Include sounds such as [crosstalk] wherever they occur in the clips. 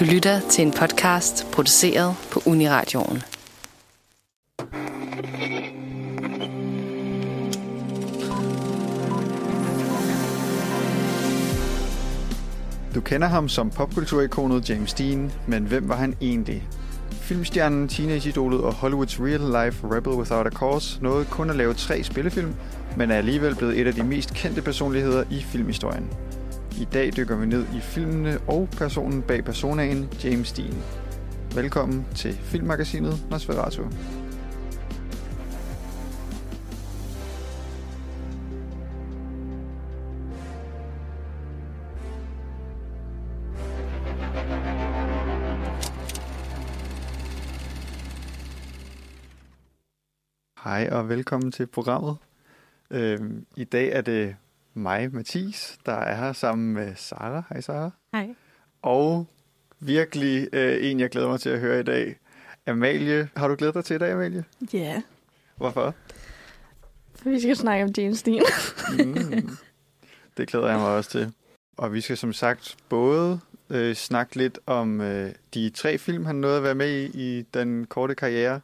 Du lytter til en podcast produceret på Uniradioen. Du kender ham som popkulturikonet James Dean, men hvem var han egentlig? Filmstjernen, teenageidolet og Hollywoods real-life Rebel Without a Cause nåede kun at lave tre spillefilm, men er alligevel blevet et af de mest kendte personligheder i filmhistorien. I dag dykker vi ned i filmene og personen bag personaen, James Dean. Velkommen til filmmagasinet Nosferatu. Hej og velkommen til programmet. Øhm, I dag er det mig, Mathis, der er her sammen med Sara. Hej Sara. Hej. Og virkelig øh, en, jeg glæder mig til at høre i dag. Amalie, har du glædet dig til i dag, Amalie? Ja, yeah. Hvorfor? for vi skal snakke om James Dean. Mm, det glæder jeg mig også til. Og vi skal som sagt både øh, snakke lidt om øh, de tre film, han nåede at være med i i den korte karriere,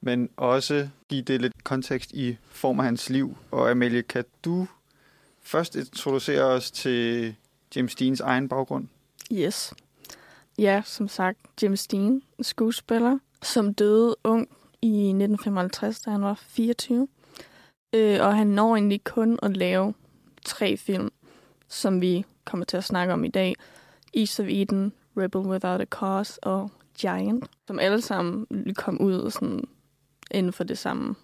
men også give det lidt kontekst i form af hans liv. Og Amalie, kan du først introducere os til James Deans egen baggrund? Yes. Ja, som sagt, James Dean, skuespiller, som døde ung i 1955, da han var 24. Øh, og han når egentlig kun at lave tre film, som vi kommer til at snakke om i dag. East of Eden, Rebel Without a Cause og Giant, som alle sammen kom ud sådan inden for det samme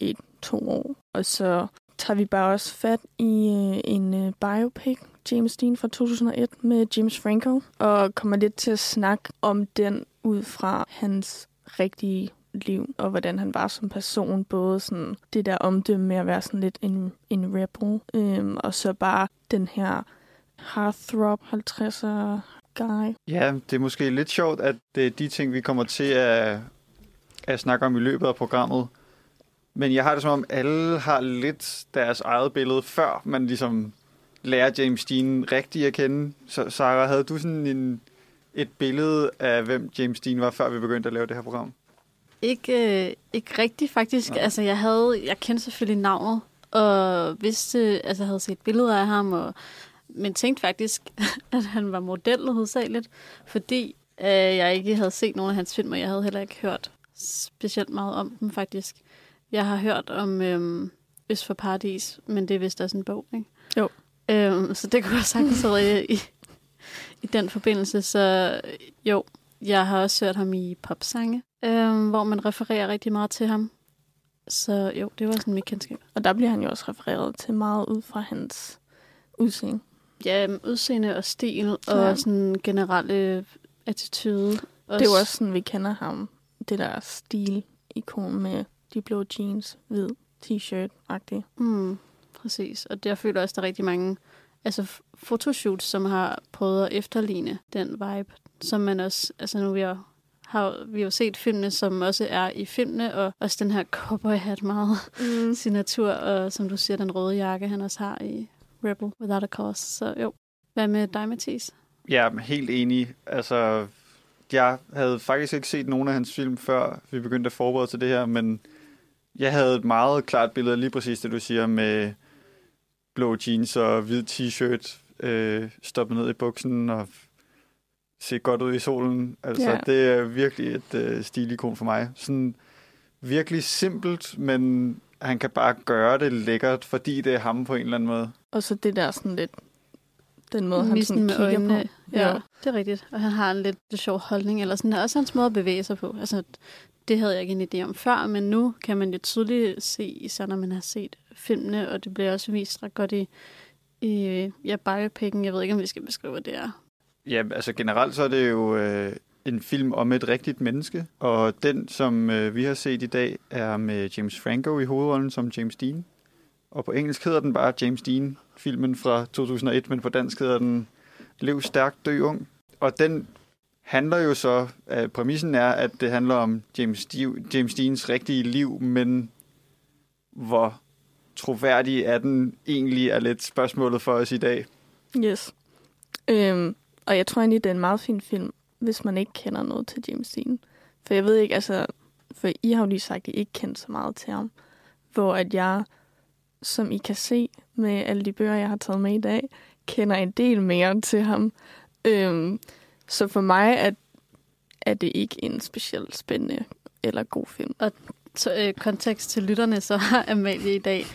et, to år. Og så tager vi bare også fat i øh, en øh, biopic, James Dean fra 2001 med James Franco, og kommer lidt til at snakke om den ud fra hans rigtige liv, og hvordan han var som person, både sådan det der omdømme med at være sådan lidt en, en rebel, øhm, og så bare den her heartthrob 50'er guy. Ja, det er måske lidt sjovt, at det er de ting, vi kommer til at, at snakke om i løbet af programmet. Men jeg har det som om, alle har lidt deres eget billede, før man ligesom lærer James Dean rigtigt at kende. Så Sarah, havde du sådan en, et billede af, hvem James Dean var, før vi begyndte at lave det her program? Ikke, øh, ikke rigtigt, faktisk. Nej. Altså, jeg havde, jeg kendte selvfølgelig navnet, og vidste, altså, jeg havde set billeder af ham, og, men tænkte faktisk, [laughs] at han var model hovedsageligt, fordi øh, jeg ikke havde set nogen af hans film, og jeg havde heller ikke hørt specielt meget om dem, faktisk. Jeg har hørt om øhm, Øst for Paradis, men det er vist også en bog, ikke? Jo. Øhm, så det kunne jeg sagtens have i, i den forbindelse. Så jo, jeg har også hørt ham i popsange, øhm, hvor man refererer rigtig meget til ham. Så jo, det var sådan mit kendskab. Og der bliver han jo også refereret til meget ud fra hans udseende. Ja, øhm, udseende og stil, og Ja. sådan generelle attitude. Det er jo også sådan, vi kender ham. Det der stil-ikon med de blå jeans, hvid t-shirt-agtigt. Mm, præcis. Og der føler også, der er rigtig mange altså, fotoshoots, som har prøvet at efterligne den vibe, som man også, altså nu vi har, har vi har jo set filmene, som også er i filmene, og også den her cowboy hat meget Mm. [laughs] signatur, og som du siger, den røde jakke, han også har i Rebel Without a Cause. Så jo, hvad med dig, Mathis? Ja, helt enig. Altså, jeg havde faktisk ikke set nogen af hans film, før vi begyndte at forberede til det her, men jeg havde et meget klart billede lige præcis det, du siger med blå jeans og hvid t-shirt, øh, stoppet ned i buksen og se godt ud i solen. Altså, Ja. det er virkelig et øh, stilikon for mig. Sådan virkelig simpelt, men han kan bare gøre det lækkert, fordi det er ham på en eller anden måde. Og så det der sådan lidt, den måde, han sådan med kigger øjnene. på. Ja, det er rigtigt. Og han har en lidt, sjov holdning, eller sådan. Det er også hans måde at bevæge sig på. Altså, det havde jeg ikke en idé om før, men nu kan man jo tydeligt se, især når man har set filmene, og det bliver også vist ret godt i, i ja, biopicen. Jeg ved ikke, om vi skal beskrive, hvad det er. Ja, altså generelt så er det jo øh, en film om et rigtigt menneske, og den, som øh, vi har set i dag, er med James Franco i hovedrollen som James Dean. Og på engelsk hedder den bare James Dean, filmen fra 2001, men på dansk hedder den Lev stærkt, dø ung. Og den handler jo så, øh, præmissen er, at det handler om James, Di- James Deans rigtige liv, men hvor troværdig er den egentlig, er lidt spørgsmålet for os i dag. Yes. Øhm, og jeg tror egentlig, det er en meget fin film hvis man ikke kender noget til James Dean. For jeg ved ikke, altså, for I har jo lige sagt, at I ikke kender så meget til ham. Hvor at jeg, som I kan se med alle de bøger, jeg har taget med i dag, kender en del mere til ham. Øhm, så for mig er, er det ikke en specielt spændende eller god film. Så, øh, kontekst til lytterne, så har Amalie i dag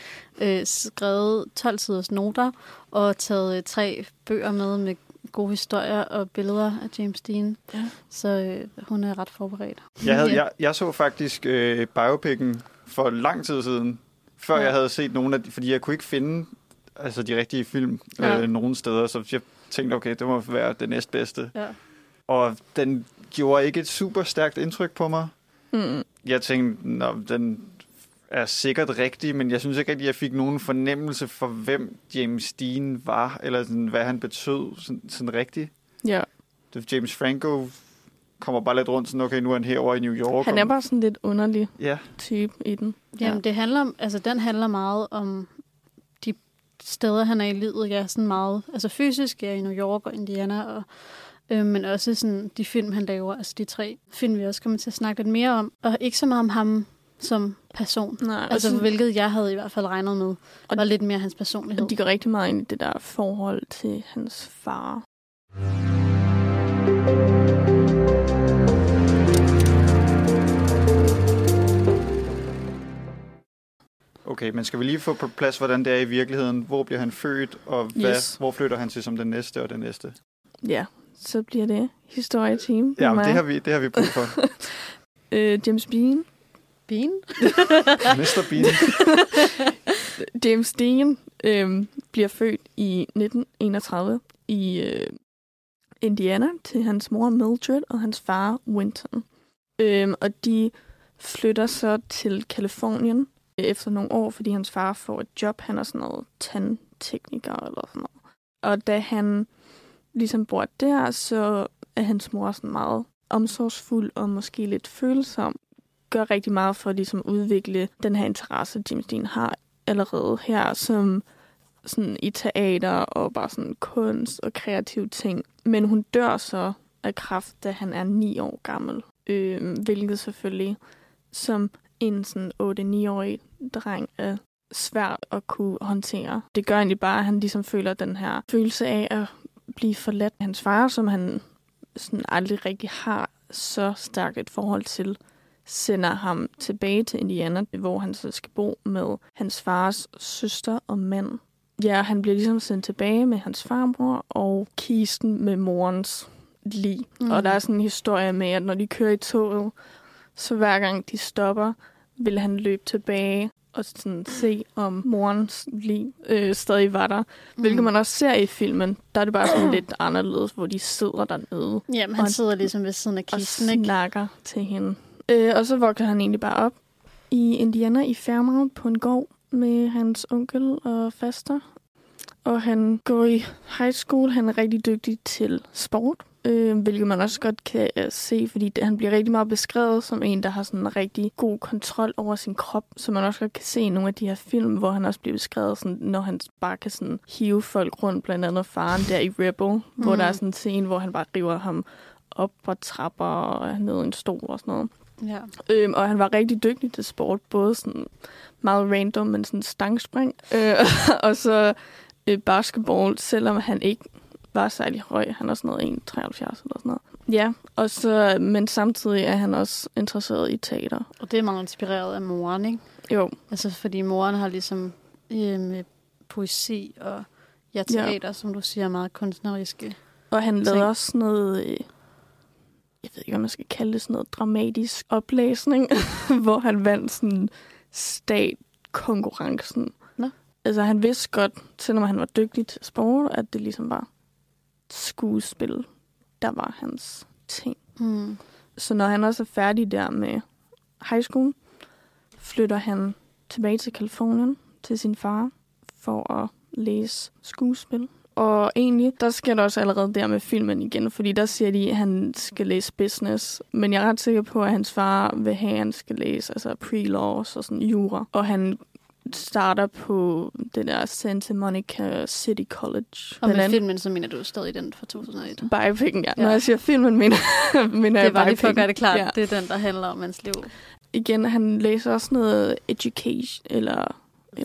øh, skrevet 12 siders noter og taget øh, tre bøger med med gode historier og billeder af James Dean. Ja. Så øh, hun er ret forberedt. Jeg, havde, jeg, jeg så faktisk øh, biopicen for lang tid siden, før Ja. jeg havde set nogle af de, fordi jeg kunne ikke finde altså, de rigtige film Ja. øh, nogen steder, så jeg tænkte, okay, det må være det næstbedste. Ja. Og den gjorde ikke et super stærkt indtryk på mig. Mm. Jeg tænkte, Nå, den er sikkert rigtig, men jeg synes ikke, at jeg fik nogen fornemmelse for, hvem James Dean var, eller sådan, hvad han betød sådan, sådan rigtigt. Ja, Det- James Franco kommer bare lidt rundt, sådan, okay, nu er han herovre i New York. han er og- bare sådan lidt underlig Ja, type i den. Jamen, det handler om, altså, den handler meget om de steder, han er i livet. Ja, sådan meget, altså fysisk, ja, i New York og Indiana, og, øh, men også sådan de film, han laver. Altså de tre film, vi også kommer til at snakke lidt mere om. Og ikke så meget om ham som person. Nej, Altså, altså, hvilket jeg havde i hvert fald regnet med, Og- var lidt mere hans personlighed. de går rigtig meget ind i det der forhold til hans far. Okay, men skal vi lige få på plads, hvordan det er i virkeligheden? Hvor bliver han født, og hvad, Yes. hvor flytter han til som den næste og den næste? Ja, så bliver det historieteam. Ja, men det har vi, det har vi brug for. [laughs] øh, James Bean. Bean? [laughs] Mr. Bean. [laughs] James Dean øh, bliver født i 1931 i øh, Indiana til hans mor Mildred og hans far Winton. Øh, og de flytter så til Kalifornien Øh, efter nogle år, fordi hans far får et job. Han er sådan noget tandtekniker eller sådan noget. Og da han ligesom bor der, så er hans mor sådan meget omsorgsfuld og måske lidt følsom. Gør rigtig meget for ligesom udvikle den her interesse, James Dean har allerede her, som sådan i teater og bare sådan kunst og kreative ting. Men hun dør så af kræft, da han er 9 år gammel. Øh, hvilket selvfølgelig som en sådan 8-9-årig dreng er svært at kunne håndtere. Det gør egentlig bare, at han ligesom føler den her følelse af at blive forladt af hans far, som han sådan aldrig rigtig har så stærkt et forhold til, sender ham tilbage til Indiana, hvor han så skal bo med hans fars søster og mand. Ja, han bliver ligesom sendt tilbage med hans farmor og kisten med morens lig. Mm. Og der er sådan en historie med, at når de kører i toget, så hver gang de stopper, vil han løbe tilbage og sådan se, om morens lig øh, stadig var der. Mm. Hvilket man også ser i filmen. Der er det bare sådan lidt anderledes, hvor de sidder dernede Jamen, han og- sidder ligesom ved siden af og kisten, ikke? snakker til hende. Øh, og så vokser han egentlig bare op i Indiana i Fairmount på en gård med hans onkel og faster. Og han går i high school. Han er rigtig dygtig til sport, øh, hvilket man også godt kan øh, se, fordi det, han bliver rigtig meget beskrevet som en, der har sådan en rigtig god kontrol over sin krop, så man også godt kan se i nogle af de her film, hvor han også bliver beskrevet, sådan, når han bare kan sådan hive folk rundt, blandt andet faren der i Rebel, mm. hvor der er sådan en scene, hvor han bare river ham op og trapper og ned en stol og sådan noget. Ja. Øhm, og han var rigtig dygtig til sport, både sådan meget random, men sådan stangspring, øh, [laughs] og så øh, basketball, selvom han ikke var særlig høj. Han er sådan noget 1,73 eller sådan noget. Ja, og så, men samtidig er han også interesseret i teater. Og det er meget inspireret af moren, ikke? Jo, Altså, fordi moren har ligesom øh, med poesi og ja, teater, ja. som du siger, meget kunstneriske. og han lavede også sådan noget, øh, jeg ved ikke, hvad man skal kalde det, sådan noget dramatisk oplæsning, [laughs] hvor han vandt sådan stat-konkurrencen. Nå. Altså han vidste godt, selvom han var dygtig til sport, at det ligesom var skuespil, der var hans ting. Mm. Så når han også er færdig der med high school, flytter han tilbage til Kalifornien til sin far for at læse skuespil. Og egentlig, der sker der også allerede der med filmen igen, fordi der siger de, at han skal læse business. Men jeg er ret sikker på, at hans far vil have, at han skal læse altså pre-laws og sådan jura. Og han starter på det der Santa Monica City College. Og med Blandt andet- filmen, så mener du stadig den fra 2001. Biopicken, ja. Ja. Når jeg siger filmen, mener, [laughs] mener Det jeg er bare lige for at gøre det klart. Ja. Det er den, der handler om hans liv. Igen, han læser også noget education, eller...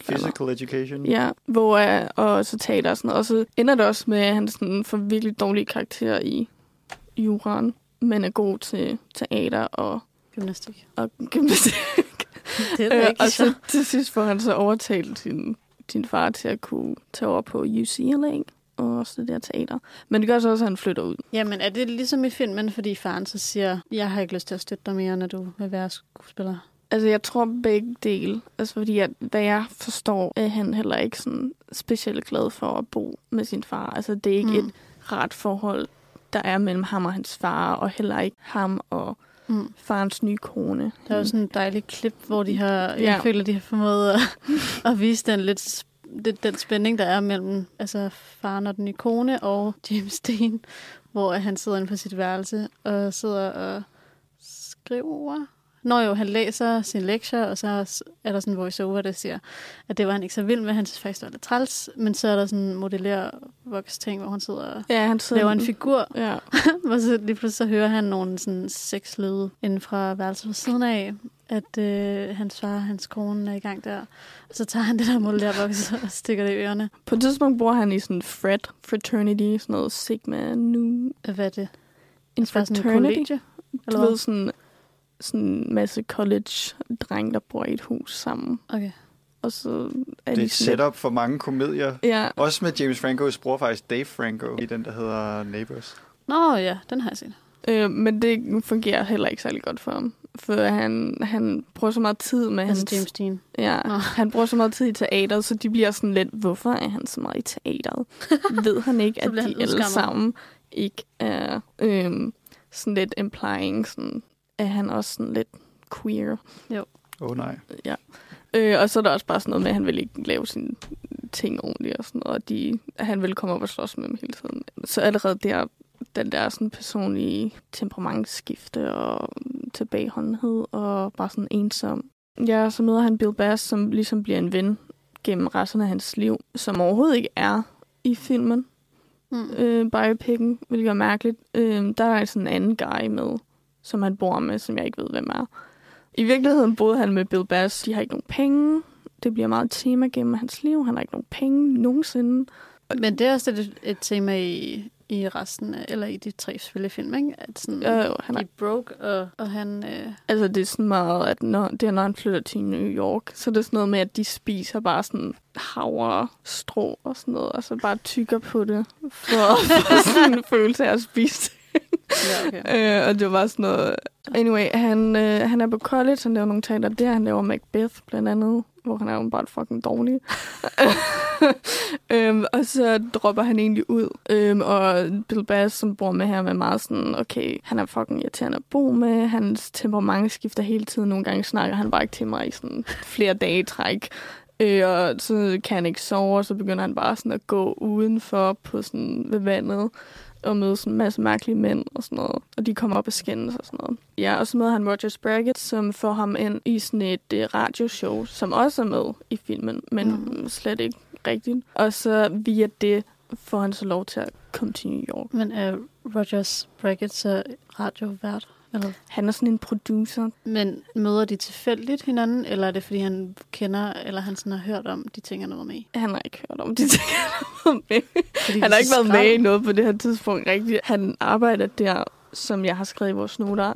Physical education. Ja, hvor øh, og så taler og sådan noget. Og så ender det også med, at han sådan får virkelig dårlige karakterer i juraen, men er god til teater og, Gymnastik. og gymnastik. Det er Øh, ikke og så til sidst får han så overtalt sin, sin far til at kunne tage over på UCLA og studere teater. Men det gør så også, at han flytter ud. Jamen, er det ligesom i filmen, fordi faren så siger, jeg har ikke lyst til at støtte dig mere, når du vil være skuespiller? Altså, jeg tror begge dele. Altså, fordi at, hvad jeg forstår, er han heller ikke sådan specielt glad for at bo med sin far. Altså, det er ikke mm. Et ret forhold, der er mellem ham og hans far, og heller ikke ham og Mm. farens nye kone. Der er jo sådan en dejlig klip, hvor de har, jeg Ja. føler, de har formået at, at vise den lidt det, den spænding, der er mellem altså, faren og den nye kone og James Dean, hvor han sidder inde på sit værelse og sidder og skriver. Når jo, han læser sin lektier, og så er der sådan en voice-over, der siger, at det var han ikke så vild med. Han synes faktisk, det var lidt træls. Men så er der sådan en modellér voks-ting, hvor han sidder og Ja, han sidder laver en figur, Ja, [laughs] og så lige pludselig så hører han nogle sådan sexlyde inden fra værelset ved siden af, at øh, hans far og hans kone er i gang der. Og så tager han det der modellervoks og stikker det i ørerne. på et tidspunkt bor han i sådan Fred fraternity, sådan noget Sigma Nu. Hvad er det? En sådan en fraternity. Du Eller hvad? ved, sådan, sådan en masse college-drenge, der bor i et hus sammen. Okay. Og så er Det er de et sådan setup for mange komedier. Ja, Også med James Francos bror faktisk, Dave Franco, i den, der hedder Neighbors. Nå ja, den har jeg set. øh, men det fungerer heller ikke særlig godt for ham. For han, han bruger så meget tid med Altså hans... James Dean. Ja, Nå. han bruger så meget tid i teateret, så de bliver sådan lidt, hvorfor er han så meget i teateret? [laughs] Ved han ikke, at de alle sammen ikke er øhm, sådan lidt implying, sådan, er han også sådan lidt queer? Åh oh, nej. Ja. Øh, og så er der også bare sådan noget med, at han vil ikke lave sine ting ordentligt og sådan noget, og de, at han vil komme op og slås med dem hele tiden. Så allerede der, den der sådan personlige temperamentsskifte og tilbageholdenhed og bare sådan ensom. Ja, så møder han Bill Bass, som ligesom bliver en ven gennem resten af hans liv, som overhovedet ikke er i filmen, Mm. øh, biopicken, hvilket er mærkeligt. Øh, der er sådan en anden guy med, som han bor med, som jeg ikke ved, hvem er. I virkeligheden boede han med Bill Bass. De har ikke nogen penge. Det bliver meget et tema gennem hans liv. Han har ikke nogen penge nogensinde. Men det er også et, et tema i, i resten af, eller i de tre selvfølgelig film, ikke? At sådan, Øh, han de er, er broke, og, og han... Øh, altså, det er sådan meget, at når, det er, når han flytter til New York, så er det sådan noget med, at de spiser bare sådan havre, strå og sådan noget, og så bare tykker på det, for at få sådan en [laughs] følelse af at spise. Ja, okay. [laughs] Øh, og det var sådan noget... Anyway, han, øh, han er på college, han laver nogle teater der, han laver Macbeth blandt andet, hvor han er bare fucking dårlig. [laughs] øhm, og så dropper han egentlig ud. Øhm, og Bill Bass, som bor med ham, er meget sådan, okay, han er fucking irriterende at bo med, hans temperament skifter hele tiden, nogle gange snakker han bare ikke til mig i sådan flere dage i træk. Øh, og så kan han ikke sove, og så begynder han bare sådan at gå udenfor på sådan ved vandet og møde sådan en masse mærkelige mænd og sådan noget. Og de kommer op og skændes og sådan noget. Ja, og så møder han Roger Spraggett, som får ham ind i sådan et uh, radioshow, som også er med i filmen, men mm. slet ikke rigtigt. Og så via det får han så lov til at komme til New York. Men er Rogers Brackett så radiovært? Eller? Han er sådan en producer. Men møder de tilfældigt hinanden, eller er det, fordi han kender, eller han sådan har hørt om de ting, han er med i? Han har ikke hørt om de ting, han har været med. Fordi Han har ikke været skrald. med i noget på det her tidspunkt rigtigt. Han arbejder der, som jeg har skrevet i vores noter,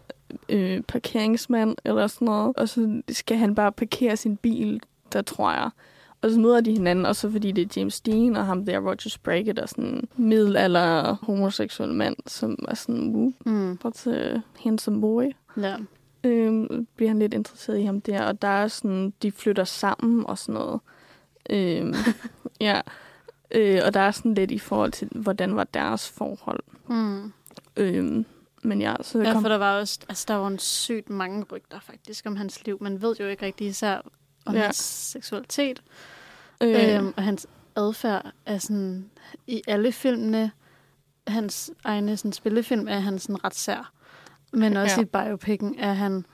øh, parkeringsmand eller sådan noget. Og så skal han bare parkere sin bil, der tror jeg. Og så møder de hinanden, og så fordi det er James Dean og ham der, Roger Spraggett, er sådan en middelalder homoseksuel mand, som er sådan, woo, Mm. a handsome boy. Ja. Øhm, bliver han lidt interesseret i ham der, og der er sådan, de flytter sammen og sådan noget. Øhm, [laughs] ja, øh, og der er sådan lidt i forhold til, hvordan var deres forhold. Mm. Øhm, men ja, så Ja, kom, for der var også, altså der var en sygt mange rygter faktisk om hans liv. Man ved jo ikke rigtig især om Ja. hans seksualitet. øh, Øhm, og hans adfærd er sådan, i alle filmene, hans egne sådan, spillefilm, er han sådan ret sær. Men også Ja. i biopicken er han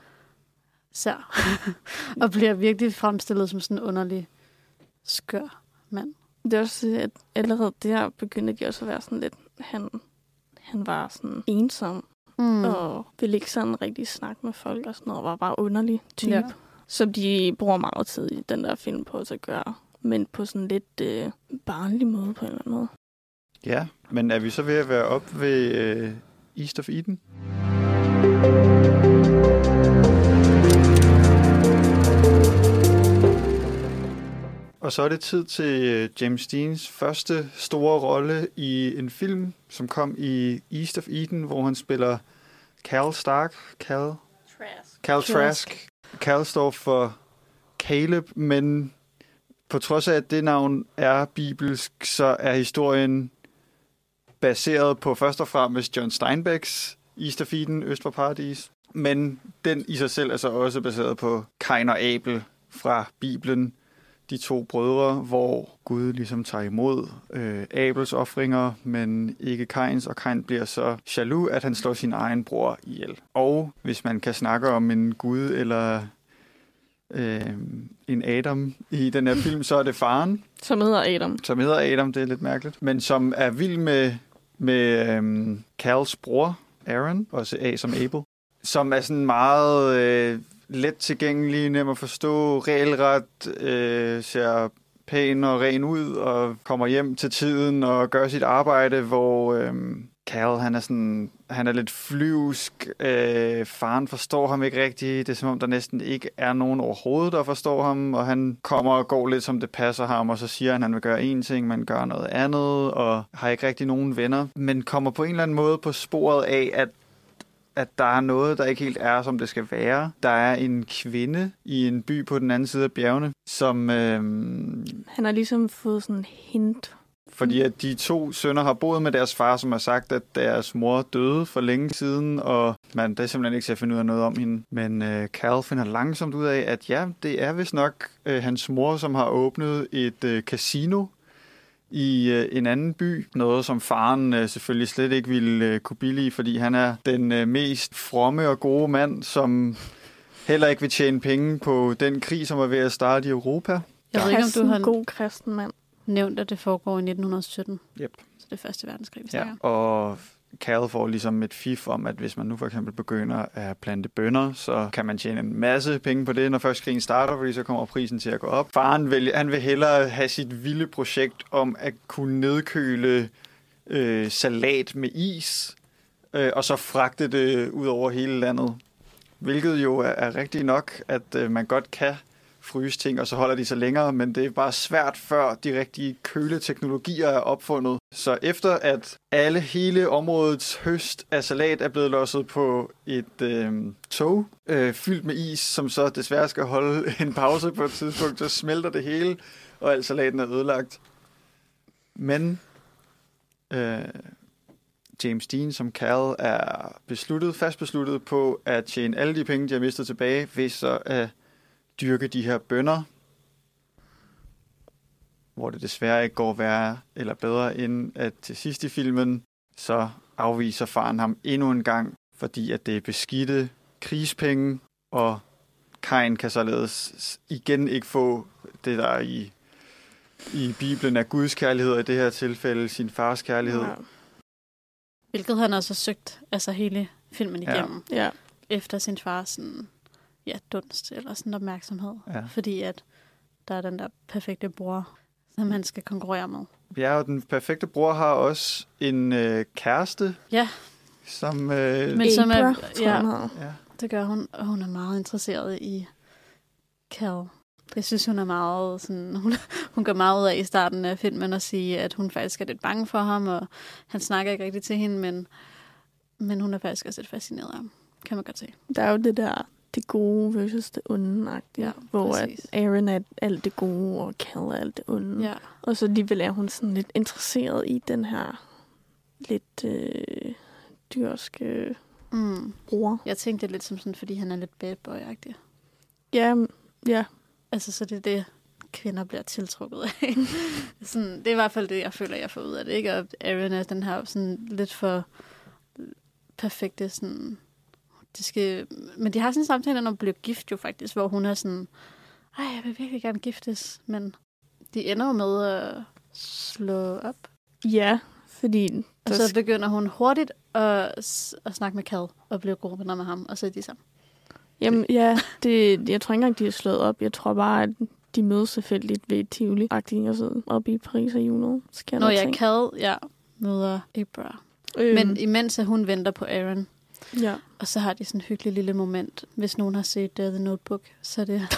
sær. [laughs] og bliver virkelig fremstillet som sådan en underlig skør mand. Det er også, at allerede der begyndte de også at være sådan lidt, han, han var sådan ensom, Mm. og ville ikke sådan rigtig snakke med folk og sådan noget, var bare underlig type. Ja. Som de bruger meget tid i den der film på at gøre, men på sådan lidt øh, barnlig måde på en eller anden måde. Ja, men er vi så ved at være op ved øh, East of Eden? Og så er det tid til øh, James Deans første store rolle i en film, som kom i East of Eden, hvor han spiller Cal Stark. Cal, Trask. Cal Trask. Cal står for Caleb, men på trods af, at det navn er bibelsk, så er historien baseret på først og fremmest John Steinbecks Easterfiden, Øst for Paradis. Men den i sig selv er så også baseret på Kain og Abel fra Bibelen, de to brødre, hvor Gud ligesom tager imod øh, Abels offringer, men ikke Kains, og Kain bliver så jaloux, at han slår sin egen bror ihjel. Og hvis man kan snakke om en Gud eller øh, en Adam i den her film, så er det faren, Som hedder Adam. som hedder Adam, det er lidt mærkeligt, men som er vild med, med øhm, Cals bror, Aaron, også A som Abel, som er sådan meget øh, let tilgængelig, nem at forstå, regelret, øh, ser pæn og ren ud, og kommer hjem til tiden og gør sit arbejde, hvor øh, Cal, han er sådan, han er lidt flyvsk, øh, faren forstår ham ikke rigtigt, det er som om, der næsten ikke er nogen overhovedet, der forstår ham, og han kommer og går lidt, som det passer ham, og så siger han, at han vil gøre en ting, men gør noget andet, og har ikke rigtig nogen venner, men kommer på en eller anden måde på sporet af, at at der er noget, der ikke helt er, som det skal være. Der er en kvinde i en by på den anden side af bjergene, som øhm, Han har ligesom fået sådan en hint. fordi at de to sønner har boet med deres far, som har sagt, at deres mor døde for længe siden, og man det er simpelthen ikke til at finde ud af noget om hende. Men øh, Cal finder langsomt ud af, at ja, det er vist nok øh, hans mor, som har åbnet et øh, casino i øh, en anden by. Noget, som faren øh, selvfølgelig slet ikke ville øh, kunne billige, fordi han er den øh, mest fromme og gode mand, som heller ikke vil tjene penge på den krig, som er ved at starte i Europa. Jeg ved ikke, om du har god kristen mand. nævnt, at det foregår i 1917. Yep. Så det er første verdenskrig, vi Ja, og Cal får ligesom et fif om, at hvis man nu for eksempel begynder at plante bønder, så kan man tjene en masse penge på det, når først krigen starter, fordi så kommer prisen til at gå op. Faren vil, han vil hellere have sit vilde projekt om at kunne nedkøle øh, salat med is, øh, og så fragte det ud over hele landet. Hvilket jo er, er rigtigt nok, at øh, man godt kan fryse ting, og så holder de sig længere, men det er bare svært, før de rigtige køleteknologier er opfundet. Så efter at alle hele områdets høst af salat er blevet losset på et øh, tog øh, fyldt med is, som så desværre skal holde [laughs] en pause på et tidspunkt, så smelter det hele, og al salaten er ødelagt. Men øh, James Dean som Cal er besluttet, fast besluttet på at tjene alle de penge, de har mistet tilbage, ved så at dyrke de her bønder, hvor det desværre ikke går værre eller bedre, end at til sidst i filmen, så afviser faren ham endnu en gang, fordi at det er beskidte krigspenge, og Kain kan således igen ikke få det, der er i, i Bibelen er Guds kærlighed, og i det her tilfælde sin fars kærlighed. Ja. Hvilket han også har søgt altså hele filmen Ja. igennem. ja. Efter sin fars sådan, ja, dunst eller sådan opmærksomhed. Ja. Fordi at der er den der perfekte bror, som han skal konkurrere med. Ja, og den perfekte bror har også en øh, kæreste, Ja. som... Øh, Men som er- ja. ja. Det gør hun, og hun er meget interesseret i Cal. Jeg synes, hun er meget sådan, [laughs] hun, hun gør meget ud af i starten af filmen at sige, at hun faktisk er lidt bange for ham, og han snakker ikke rigtig til hende, men, men hun er faktisk også lidt fascineret af ham. Kan man godt se. Der er jo det der, det gode versus det onde Ja, ja, hvor at præcis. Aaron er alt det gode, og Cal er alt det onde. Ja. Og så alligevel er hun sådan lidt interesseret i den her lidt øh, dyrske Mm. bror. Jeg tænkte det lidt som sådan, fordi han er lidt bad boy-agtig. Ja, ja. Altså, så det er det, kvinder bliver tiltrukket af. [laughs] sådan, det er i hvert fald det, jeg føler, jeg får ud af det. Ikke? Og Aaron er den her sådan lidt for perfekte sådan... Skal, men de har sådan en samtale, når de bliver gift jo faktisk, hvor hun er sådan, ej, jeg vil virkelig gerne giftes, men De ender jo med at slå op. Ja, fordi... Og så begynder hun hurtigt at, at snakke med Cal og blive gode venner med ham, og så er de sammen. Jamen, ja, det, jeg tror ikke engang, de er slået op. Jeg tror bare, at de mødes selvfølgelig ved tivoli og så op i Paris og Juno. Skal Når jeg Cal, ja, møder Ibra. øhm, Men imens at hun venter på Aaron, ja. og så har de sådan en hyggelig lille moment. Hvis nogen har set uh, The Notebook, så er det [laughs]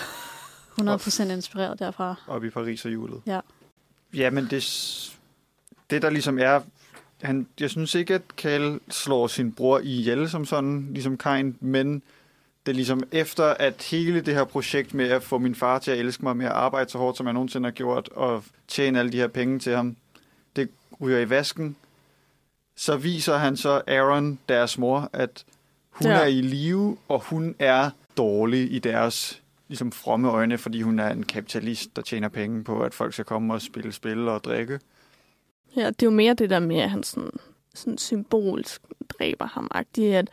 100% inspireret derfra. Op i Paris og julet. Ja. Ja, men det, det der ligesom er... Han, jeg synes ikke, at Kal slår sin bror ihjel som sådan, ligesom Kain, men det er ligesom efter, at hele det her projekt med at få min far til at elske mig, med at arbejde så hårdt, som jeg nogensinde har gjort, og tjene alle de her penge til ham, det ryger i vasken. Så viser han så Aaron, deres mor, at hun Ja. er i live, og hun er dårlig i deres ligesom fromme øjne, fordi hun er en kapitalist, der tjener penge på, at folk skal komme og spille spil og drikke. Ja, det er jo mere det der med, at han sådan, sådan symbolsk dræber ham agtigt, at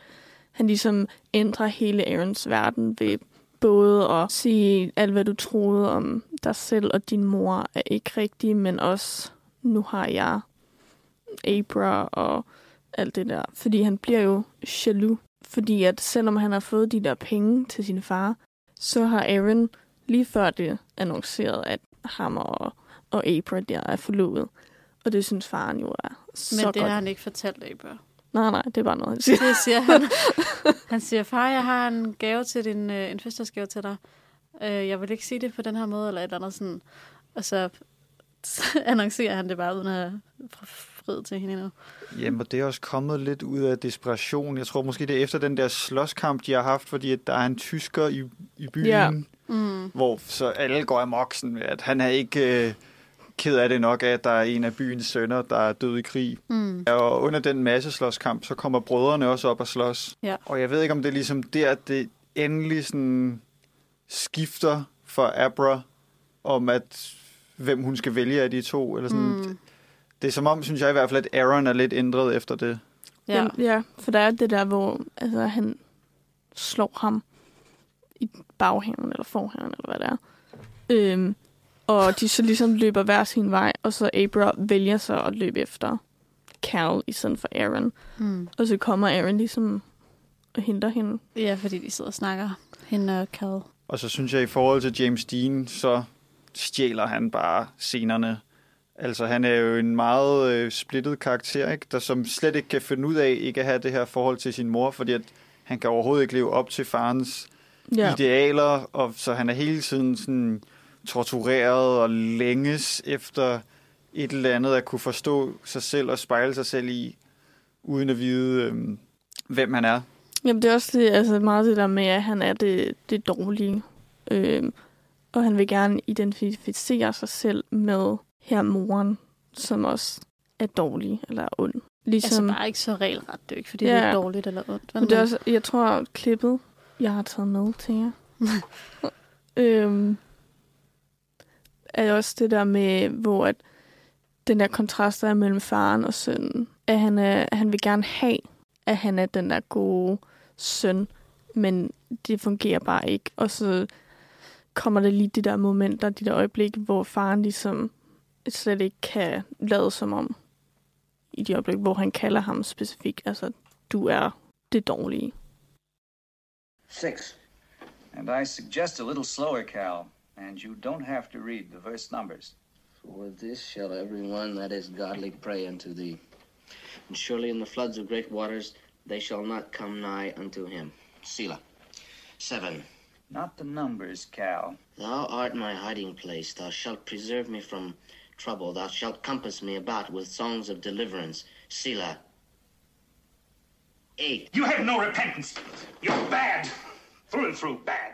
han ligesom ændrer hele Aarons verden ved både at sige alt, hvad du troede om dig selv og din mor er ikke rigtigt, men også nu har jeg Abra og alt det der. Fordi han bliver jo jaloux, fordi at selvom han har fået de der penge til sin far, så har Aaron lige før det annonceret, at ham og, og Abra der er forlovet. Og det synes faren jo er så Men det godt. har han ikke fortalt Abra. Nej, nej, det er bare noget, han siger. Det siger han. [laughs] Han siger, far, jeg har en gave til din, øh, en fødselsdagsgave til dig. Øh, jeg vil ikke sige det på den her måde, eller et eller andet sådan. Og så, så [laughs] annoncerer han det bare, uden at friet til hende endnu. Jamen, og det er også kommet lidt ud af desperation. Jeg tror måske, det er efter den der slåskamp, de har haft, fordi at der er en tysker i, i byen, Ja. Mm. hvor så alle går amok, sådan, at han er ikke øh, ked af det nok, at der er en af byens sønner, der er død i krig. Mm. Og under den masse slåskamp, så kommer brødrene også op og slås. Ja. Og jeg ved ikke, om det er ligesom der, det endelig sådan skifter for Abra, om at hvem hun skal vælge af de to. Eller sådan. Mm. Det er som om, synes jeg i hvert fald, at Aaron er lidt ændret efter det. Ja. Jamen, ja, for der er det der, hvor altså, han slår ham i baghaven eller forhaven, eller hvad det er. Øhm, og de så ligesom løber hver sin vej, og så Abra vælger så at løbe efter Cal i stedet for Aaron. Mm. Og så kommer Aaron ligesom og henter hende. ja, fordi de sidder og snakker. Hende og Cal. Og så synes jeg, i forhold til James Dean, så stjæler han bare scenerne. Altså, han er jo en meget øh, splittet karakter, ikke? der som slet ikke kan finde ud af ikke at have det her forhold til sin mor, fordi at han kan overhovedet ikke leve op til farens ja. idealer, og så han er hele tiden sådan tortureret og længes efter et eller andet at kunne forstå sig selv og spejle sig selv i, uden at vide, øh, hvem han er. Jamen, det er også det, altså meget det der med, at han er det, det dårlige. Øhm, og han vil gerne identificere sig selv med her moren, som også er dårlig eller er ond. Ligesom, Altså bare ikke så regelret. Det er ikke, fordi Ja. det er dårligt eller ondt. men det er også, jeg tror, klippet, jeg har taget med til jer, [laughs] øhm, er også det der med, hvor at den der kontrast der er mellem faren og sønnen, at han, er, at han vil gerne have, at han er den der gode søn, men det fungerer bare ikke. Og så kommer der lige de der momenter, de der øjeblik, hvor faren ligesom slet ikke kan lade som om, i de øjeblik, hvor han kalder ham specifikt, altså, du er det dårlige. Six. And I suggest a little slower, Cal. And you don't have to read the verse numbers. For this shall everyone that is godly pray unto thee. And surely in the floods of great waters they shall not come nigh unto him. Selah. Seven. Not the numbers, Cal. Thou art my hiding place. Thou shalt preserve me from trouble. Thou shalt compass me about with songs of deliverance. Selah. Eight. You have no repentance. You're bad. Through and through bad.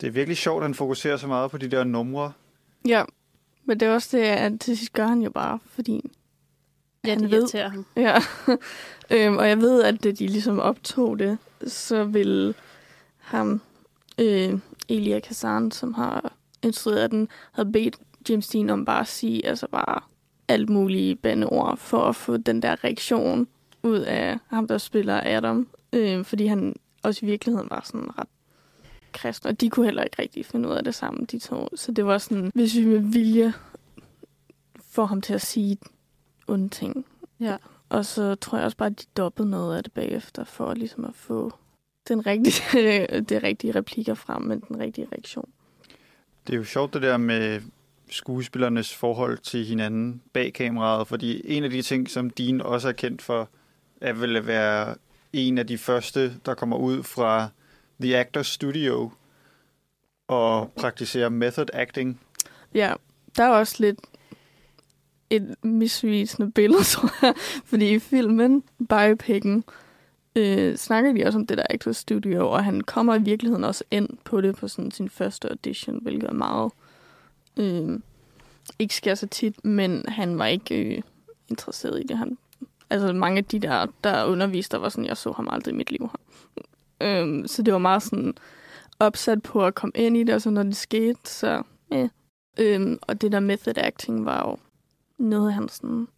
Det er virkelig sjovt, at han fokuserer så meget på de der numre. Ja, men det er også det, at til sidst gør han jo bare, fordi Ja, han det ved- irriterer ham. Ja, [laughs] øhm, og jeg ved, at da de ligesom optog det, så vil ham, øh, Elia Kazan, som har instrueret den, havde bedt James Dean om bare at sige altså bare alt mulige bandeord for at få den der reaktion ud af ham, der spiller Adam. Øh, fordi han også i virkeligheden var sådan ret kristne, og de kunne heller ikke rigtig finde ud af det sammen, de to. Så det var sådan, hvis vi med vilje får ham til at sige onde ting. Ja. Og så tror jeg også bare, at de dobbede noget af det bagefter, for ligesom at få den rigtige, [laughs] det rigtige replikker frem med den rigtige reaktion. Det er jo sjovt det der med skuespillernes forhold til hinanden bag kameraet, fordi en af de ting, som Dean også er kendt for, er vel at være en af de første, der kommer ud fra The Actors Studio og praktiserer method acting. Ja, der er også lidt et misvisende billede, [laughs] tror jeg. Fordi i filmen, Biopicken, øh, snakker de også om det der Actors Studio, og han kommer i virkeligheden også ind på det på sådan sin første audition, hvilket er meget... Øh, ikke sker så tit, men han var ikke øh, interesseret i det. Han, altså mange af de der, der underviste, der var sådan, jeg så ham aldrig i mit liv. Øh, så det var meget sådan opsat på at komme ind i det, og så når det skete, så eh. øh, og det der method acting var jo noget, han sådan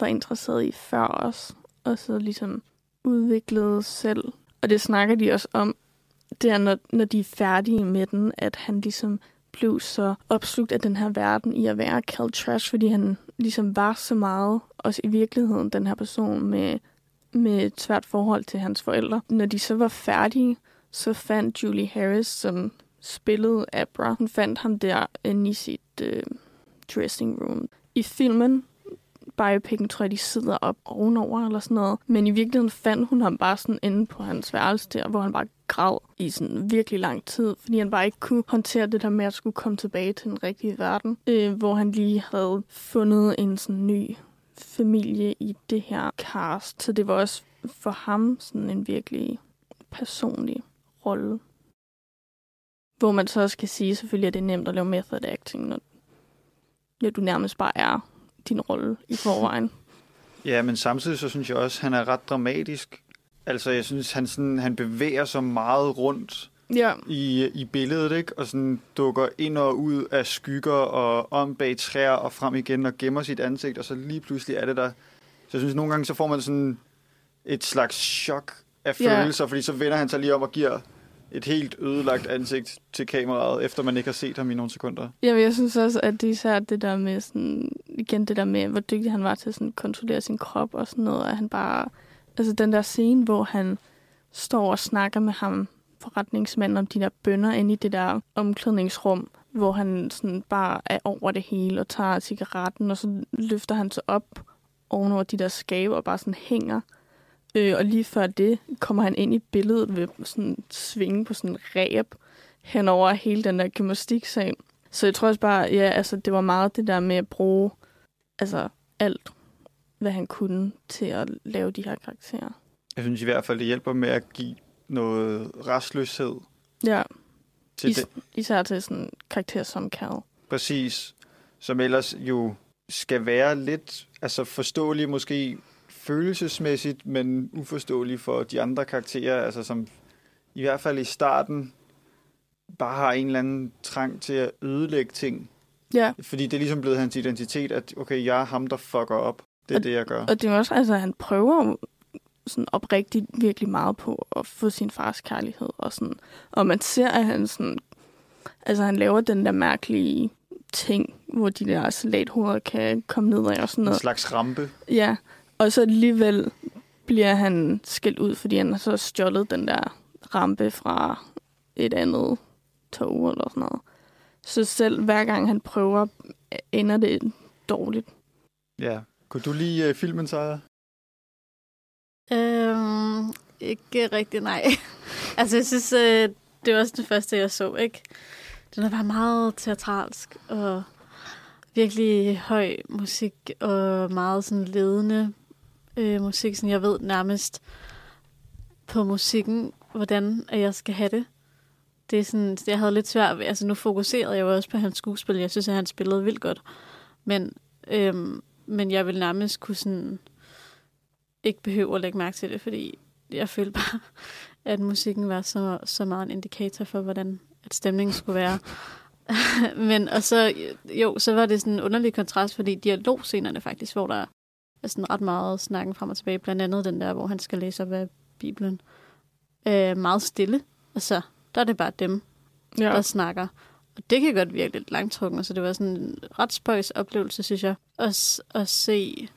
var interesseret i før os, og så ligesom udviklede selv. Og det snakker de også om, det er, når, når de er færdige med den, at han ligesom blev så opslugt af den her verden i at være kaldt Trash, fordi han ligesom var så meget, også i virkeligheden, den her person med, med et svært forhold til hans forældre. Når de så var færdige, så fandt Julie Harris, som spillede Abra, hun fandt ham der inde i sit øh, dressing room. I filmen, biopicen, tror jeg, de sidder op ovenover eller sådan noget. Men i virkeligheden fandt hun ham bare sådan inde på hans værelse der, hvor han bare græd i sådan virkelig lang tid, fordi han bare ikke kunne håndtere det der med at skulle komme tilbage til den rigtige verden, øh, hvor han lige havde fundet en sådan ny familie i det her cast. Så det var også for ham sådan en virkelig personlig rolle. Hvor man så også kan sige, selvfølgelig at det er nemt at lave method acting, når ja, du nærmest bare er din rolle i forvejen. [laughs] Ja, men samtidig så synes jeg også, at han er ret dramatisk. Altså, jeg synes, han, sådan, han bevæger sig meget rundt Ja, i, i billedet, ikke? Og sådan dukker ind og ud af skygger og om bag træer og frem igen og gemmer sit ansigt, og så lige pludselig er det der. Så jeg synes, nogle gange så får man sådan et slags chok af Ja. følelser, fordi så vender han sig lige om og giver et helt ødelagt ansigt til kameraet, efter man ikke har set ham i nogle sekunder. Ja, men jeg synes også, at det er især det der med sådan, igen det der med, hvor dygtig han var til at sådan kontrollere sin krop og sådan noget, at han bare, altså den der scene, hvor han står og snakker med ham, forretningsmanden, om de der bønder inde i det der omklædningsrum, hvor han sådan bare er over det hele og tager cigaretten, og så løfter han sig op ovenover de der skabe og bare sådan hænger. Øh, og lige før det kommer han ind i billedet ved sådan svinge på sådan en ræb hen over hele den der gymnastiksal. Så jeg tror også bare, ja, altså det var meget det der med at bruge altså alt, hvad han kunne til at lave de her karakterer. Jeg synes i hvert fald, det hjælper med at give noget restløshed Ja, til Is- det. især til sådan en karakter som Cal. Præcis. Som ellers jo skal være lidt altså forståelig måske følelsesmæssigt, men uforståelig for de andre karakterer, altså som i hvert fald i starten bare har en eller anden trang til at ødelægge ting. Ja, Fordi det er ligesom blevet hans identitet, at okay, jeg er ham, der fucker op. Det er Og- det, jeg gør. og det er også, altså han prøver sådan oprigtigt virkelig meget på at få sin fars kærlighed og sådan. Og man ser, at han sådan, altså han laver den der mærkelige ting, hvor de der salathoveder kan komme ned af og sådan En noget. slags rampe. Ja, og så alligevel bliver han skældt ud, fordi han har så stjålet den der rampe fra et andet tog eller sådan noget. Så selv hver gang han prøver, ender det dårligt. Ja. Kunne du lide uh, filmen, Sarah? Øhm, ikke rigtig, nej. [laughs] altså, jeg synes, øh, det var også den første, jeg så, ikke? Den er bare meget teatralsk, og virkelig høj musik, og meget sådan ledende øh, musik. Sådan, jeg ved nærmest på musikken, hvordan at jeg skal have det. Det er sådan, jeg havde lidt svært ved, altså nu fokuserede jeg jo også på hans skuespil. Jeg synes, at han spillede vildt godt. Men, øhm, men jeg vil nærmest kunne sådan ikke behøve at lægge mærke til det, fordi jeg følte bare, at musikken var så, så meget en indikator for, hvordan at stemningen skulle være. [laughs] Men og så, jo, så var det sådan en underlig kontrast, fordi dialogscenerne faktisk, hvor der er sådan ret meget snakken frem og tilbage, blandt andet den der, hvor han skal læse op af Bibelen, øh, meget stille. Altså, der er det bare dem. Ja. der snakker. Og det kan godt virke lidt langtrukken, så det var sådan en ret spøjs oplevelse, synes jeg. At, at se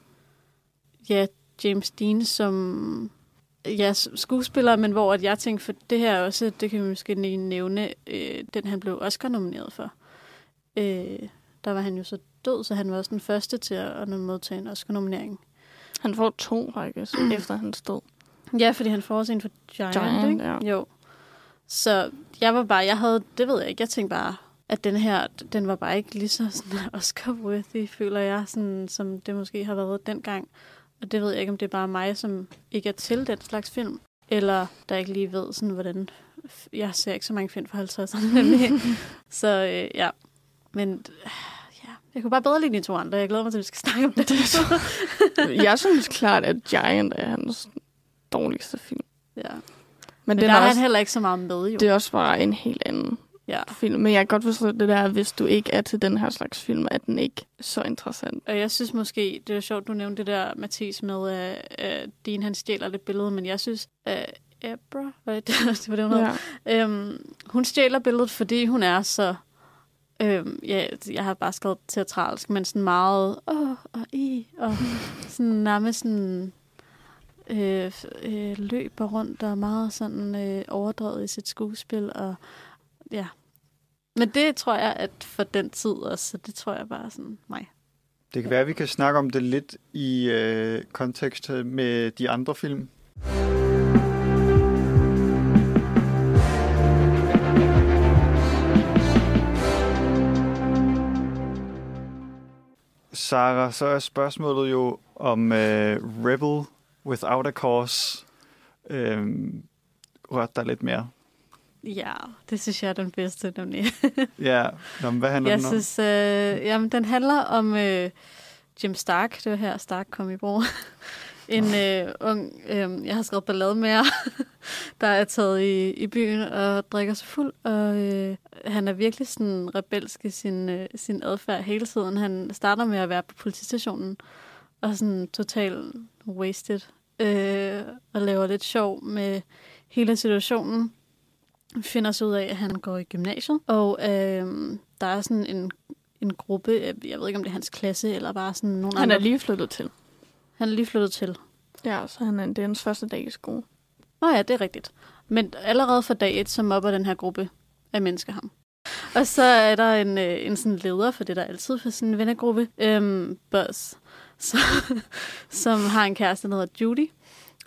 ja, James Dean som ja, skuespiller, men hvor at jeg tænkte, for det her også, det kan vi måske lige nævne, øh, den han blev Oscar-nomineret for. Øh, der var han jo så død, så han var også den første til at, modtage en Oscar-nominering. Han får to, faktisk, [clears throat] efter han stod. Ja, fordi han får også en for Giant, Giant, ikke? ja. Jo. Så jeg var bare, jeg havde, det ved jeg ikke, jeg tænkte bare, at den her, den var bare ikke lige så sådan [laughs] Oscar-worthy, føler jeg, sådan, som det måske har været dengang. Og det ved jeg ikke, om det er bare mig, som ikke er til den slags film, eller der ikke lige ved, sådan, hvordan... Jeg ser ikke så mange film fra 50'erne, [laughs] nemlig. så øh, ja, men ja, jeg kunne bare bedre lide de to andre. Jeg glæder mig til, at vi skal snakke om det. [laughs] Jeg synes klart, at Giant er hans dårligste film. ja. Men, Men den der er, han også, heller ikke så meget med, jo. det er også bare en helt anden Ja. film. Men jeg kan godt forstå det der, hvis du ikke er til den her slags film, er den ikke så interessant. Og jeg synes måske, det er sjovt, du nævnte det der, Mathis, med, at uh, Dean han stjæler lidt billede, men jeg synes, at uh, Abra, hvad er det, [laughs] det var det, hun? Ja. Øhm, hun stjæler billedet, fordi hun er så... Øhm, ja, jeg har bare skrevet teatralsk, men sådan meget... Åh, og i, og sådan nærmest sådan... Øh, øh, løber rundt og meget sådan øh, overdrevet i sit skuespil, og ja. Men det tror jeg, at for den tid også, så det tror jeg bare sådan mig. Det kan være, at vi kan snakke om det lidt i øh, kontekst med de andre film. Sarah, så er spørgsmålet jo om øh, Rebel Without a Cause øh, rørte dig lidt mere. Ja, det synes jeg er den bedste, nemlig. [laughs] Ja, Nå, hvad handler jeg den om? synes, øh, jamen, den handler om øh, Jim Stark. Det var her, Stark kom i brug. En øh, ung, øh, jeg har skrevet ballade med jer, [laughs] der er taget i, i byen og drikker sig fuld. Og øh, han er virkelig sådan rebelsk i sin, øh, sin adfærd hele tiden. Han starter med at være på politistationen og sådan totalt wasted. Øh, og laver lidt sjov med hele situationen finder sig ud af, at han går i gymnasiet, og øh, der er sådan en, en gruppe, jeg ved ikke, om det er hans klasse, eller bare sådan nogle Han andre. er lige flyttet til. Han er lige flyttet til. Ja, så han er, det er hans første dag i skole. Nå ja, det er rigtigt. Men allerede fra dag et, så mobber den her gruppe af mennesker ham. Og så er der en, øh, en sådan leder, for det er der altid for sådan en vennegruppe, øhm, Buzz, [laughs] så, som har en kæreste, der hedder Judy.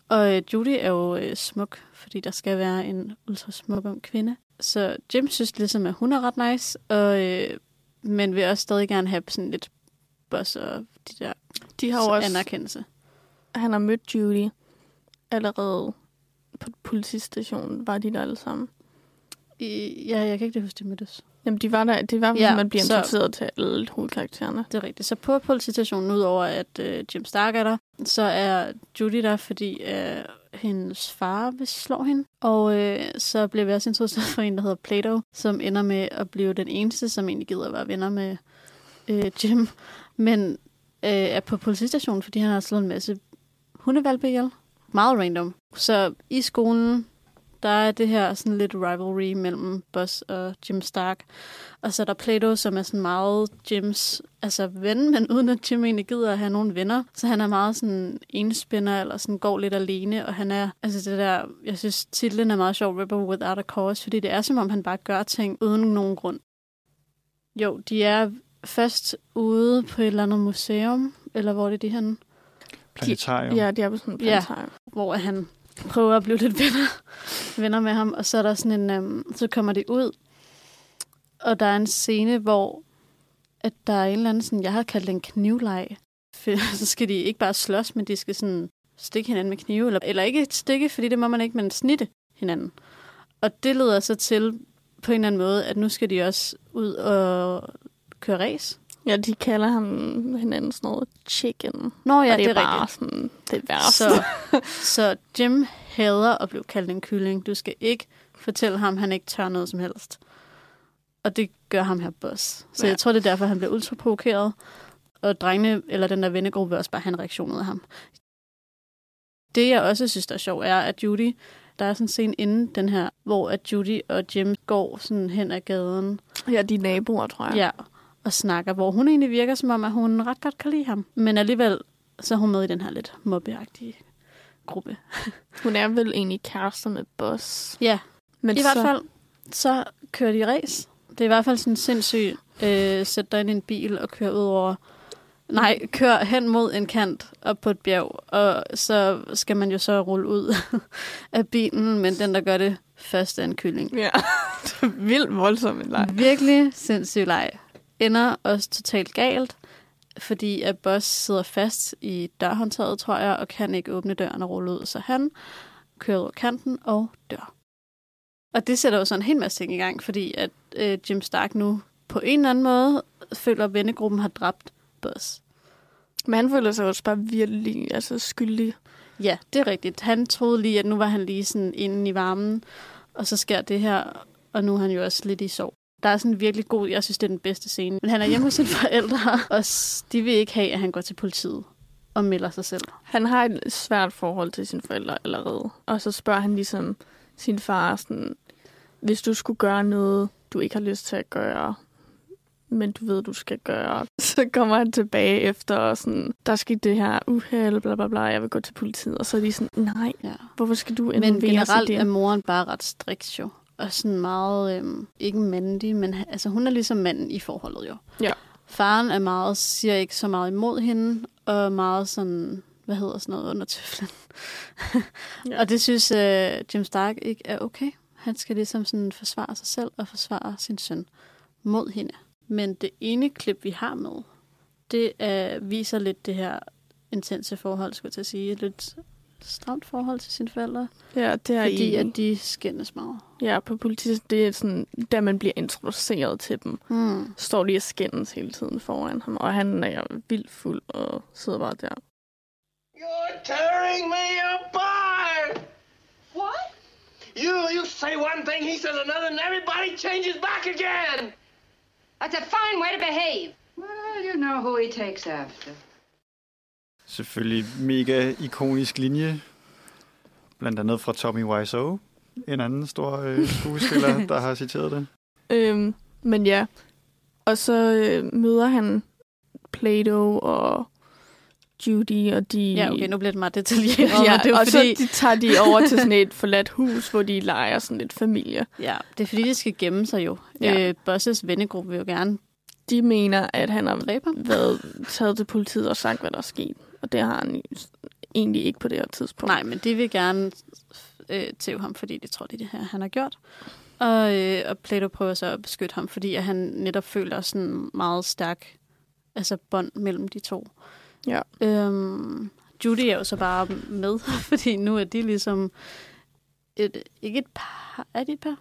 Og øh, Judy er jo øh, smuk, fordi der skal være en ultra smuk ung kvinde. Så Jim synes ligesom, at hun er ret nice, og, øh, men vil også stadig gerne have sådan lidt Buzz og de der De har jo også, anerkendelse. han har mødt Judy allerede på politistationen, var de der alle sammen. I, ja, jeg kan ikke huske, de mødtes. Jamen, de var der, det var, Ja, ja, man bliver så- introduceret til alle hovedkaraktererne. Det er rigtigt. Så på politistationen, udover at øh, Jim Stark er der, så er Judy der, fordi øh, hendes far slå hende. Og øh, så bliver vi også introduceret for en, der hedder Plato, som ender med at blive den eneste, som egentlig gider at være venner med øh, Jim. Men øh, er på politistationen, fordi han har slået en masse hundevalpe ihjel. Meget random. Så i skolen, der er det her sådan lidt rivalry mellem Buzz og Jim Stark. Og så er der Plato, som er sådan meget Jims altså ven, men uden at Jim egentlig gider at have nogen venner. Så han er meget sådan enspænder, eller sådan går lidt alene, og han er, altså det der, jeg synes titlen er meget sjov, Rebel Without a Cause, fordi det er som om han bare gør ting uden nogen grund. Jo, de er først ude på et eller andet museum, eller hvor er det de henne? Planetarium. Ja, de er på sådan en Ja. planetarium. hvor han prøver at blive lidt venner, [laughs] venner med ham, og så er der sådan en, øhm, så kommer de ud, og der er en scene, hvor at der er en eller anden sådan, jeg har kaldt det en knivleg. For [laughs] så skal de ikke bare slås, men de skal sådan stikke hinanden med knive, eller, eller ikke stikke, fordi det må man ikke, men snitte hinanden. Og det leder så til på en eller anden måde, at nu skal de også ud og køre race. Ja, de kalder ham hinanden sådan noget chicken. Nå ja, og det, det er er bare rigtigt. sådan det værste. Så, [laughs] så Jim hader at blive kaldt en kylling. Du skal ikke fortælle ham, at han ikke tør noget som helst. Og det gør ham her boss. Så Ja. jeg tror, det er derfor, han bliver ultra provokeret. Og drengene, eller den der vennegruppe, vil også bare have en reaktion ud af ham. Det, jeg også synes, der er sjovt, er, at Judy Der er sådan en scene inden den her, hvor at Judy og Jim går sådan hen ad gaden. Ja, de er naboer, tror jeg. Ja, og snakker, hvor hun egentlig virker som om, at hun ret godt kan lide ham. Men alligevel, så er hun med i den her lidt mobbeagtige gruppe. [laughs] Hun er vel egentlig kærester med Boss. Ja, Men i så, hvert fald, så kører de race. Det er i hvert fald sådan sindssygt, øh, sæt dig ind i en bil og køre ud over... Nej, kør hen mod en kant op på et bjerg, og så skal man jo så rulle ud [laughs] af bilen, men den, der gør det først, er en kylling. Ja, [laughs] det er vildt voldsomt en leg. Virkelig sindssyg leg. Ender også totalt galt, fordi at Boss sidder fast i dørhåndtaget, tror jeg, og kan ikke åbne døren og rulle ud, så han kører ud over kanten og dør. Og det sætter jo sådan en hel masse ting i gang, fordi at øh, Jim Stark nu på en eller anden måde føler, at vennegruppen har dræbt Boss. Men han føler sig også bare virkelig altså, skyldig. Ja, det er rigtigt. Han troede lige, at nu var han lige sådan inde i varmen, og så sker det her, og nu er han jo også lidt i sorg. Der er sådan en virkelig god, jeg synes, det er den bedste scene. Men han er hjemme hos sine forældre, [laughs] og de vil ikke have, at han går til politiet og melder sig selv. Han har et svært forhold til sine forældre allerede. Og så spørger han ligesom sin far sådan, hvis du skulle gøre noget, du ikke har lyst til at gøre, men du ved, du skal gøre. [laughs] Så kommer han tilbage efter og sådan, der skete det her uheld, bla bla bla, jeg vil gå til politiet. Og så er de sådan, nej, Ja. hvorfor skal du Men os i generelt det? er moren bare ret striks jo. Og sådan meget, øhm, ikke mandig, men altså, hun er ligesom manden i forholdet jo. Ja. Faren er meget, siger ikke så meget imod hende, og meget sådan, hvad hedder sådan noget, under tøflen. [laughs] Ja. Og det synes øh, Jim Stark ikke er okay. Han skal ligesom sådan forsvare sig selv og forsvare sin søn mod hende. Men det ene klip, vi har med, det er, viser lidt det her intense forhold, skulle jeg til at sige. Lidt stramt forhold til sine forældre. Ja, det er Fordi i, at de skændes meget. ja, på politiet, det er sådan, da man bliver introduceret til dem, Mm. står de og skændes hele tiden foran ham, og han er vildt fuld og sidder bare der. You're tearing me apart! What? You you say one thing, he says another, and everybody changes back again! That's a fine way to behave. Well, you know who he takes after. Selvfølgelig mega ikonisk linje. Blandt andet fra Tommy Wiseau, en anden stor øh, skuespiller, [laughs] der har citeret det. Øhm, men ja, og så øh, møder han Plato og Judy, og de... Ja, okay, nu bliver det meget detaljeret. [laughs] ja, det er og fordi, så de tager de over til sådan et forladt hus, hvor de leger sådan lidt familie. ja, det er fordi, de skal gemme sig jo. Ja. Øh, Bosses vennegruppe vil jo gerne De mener, at han har været taget til politiet og sagt, hvad der er sket. Og det har han egentlig ikke på det her tidspunkt. Nej, men de vil gerne øh, tæve ham, fordi de tror, det er det her, han har gjort. Og, øh, og Plato prøver så at beskytte ham, fordi at han netop føler sådan meget stærk altså bånd mellem de to. Ja. Øhm, Judy er jo så bare med, [laughs] fordi nu er de ligesom et, ikke et par, er de et par?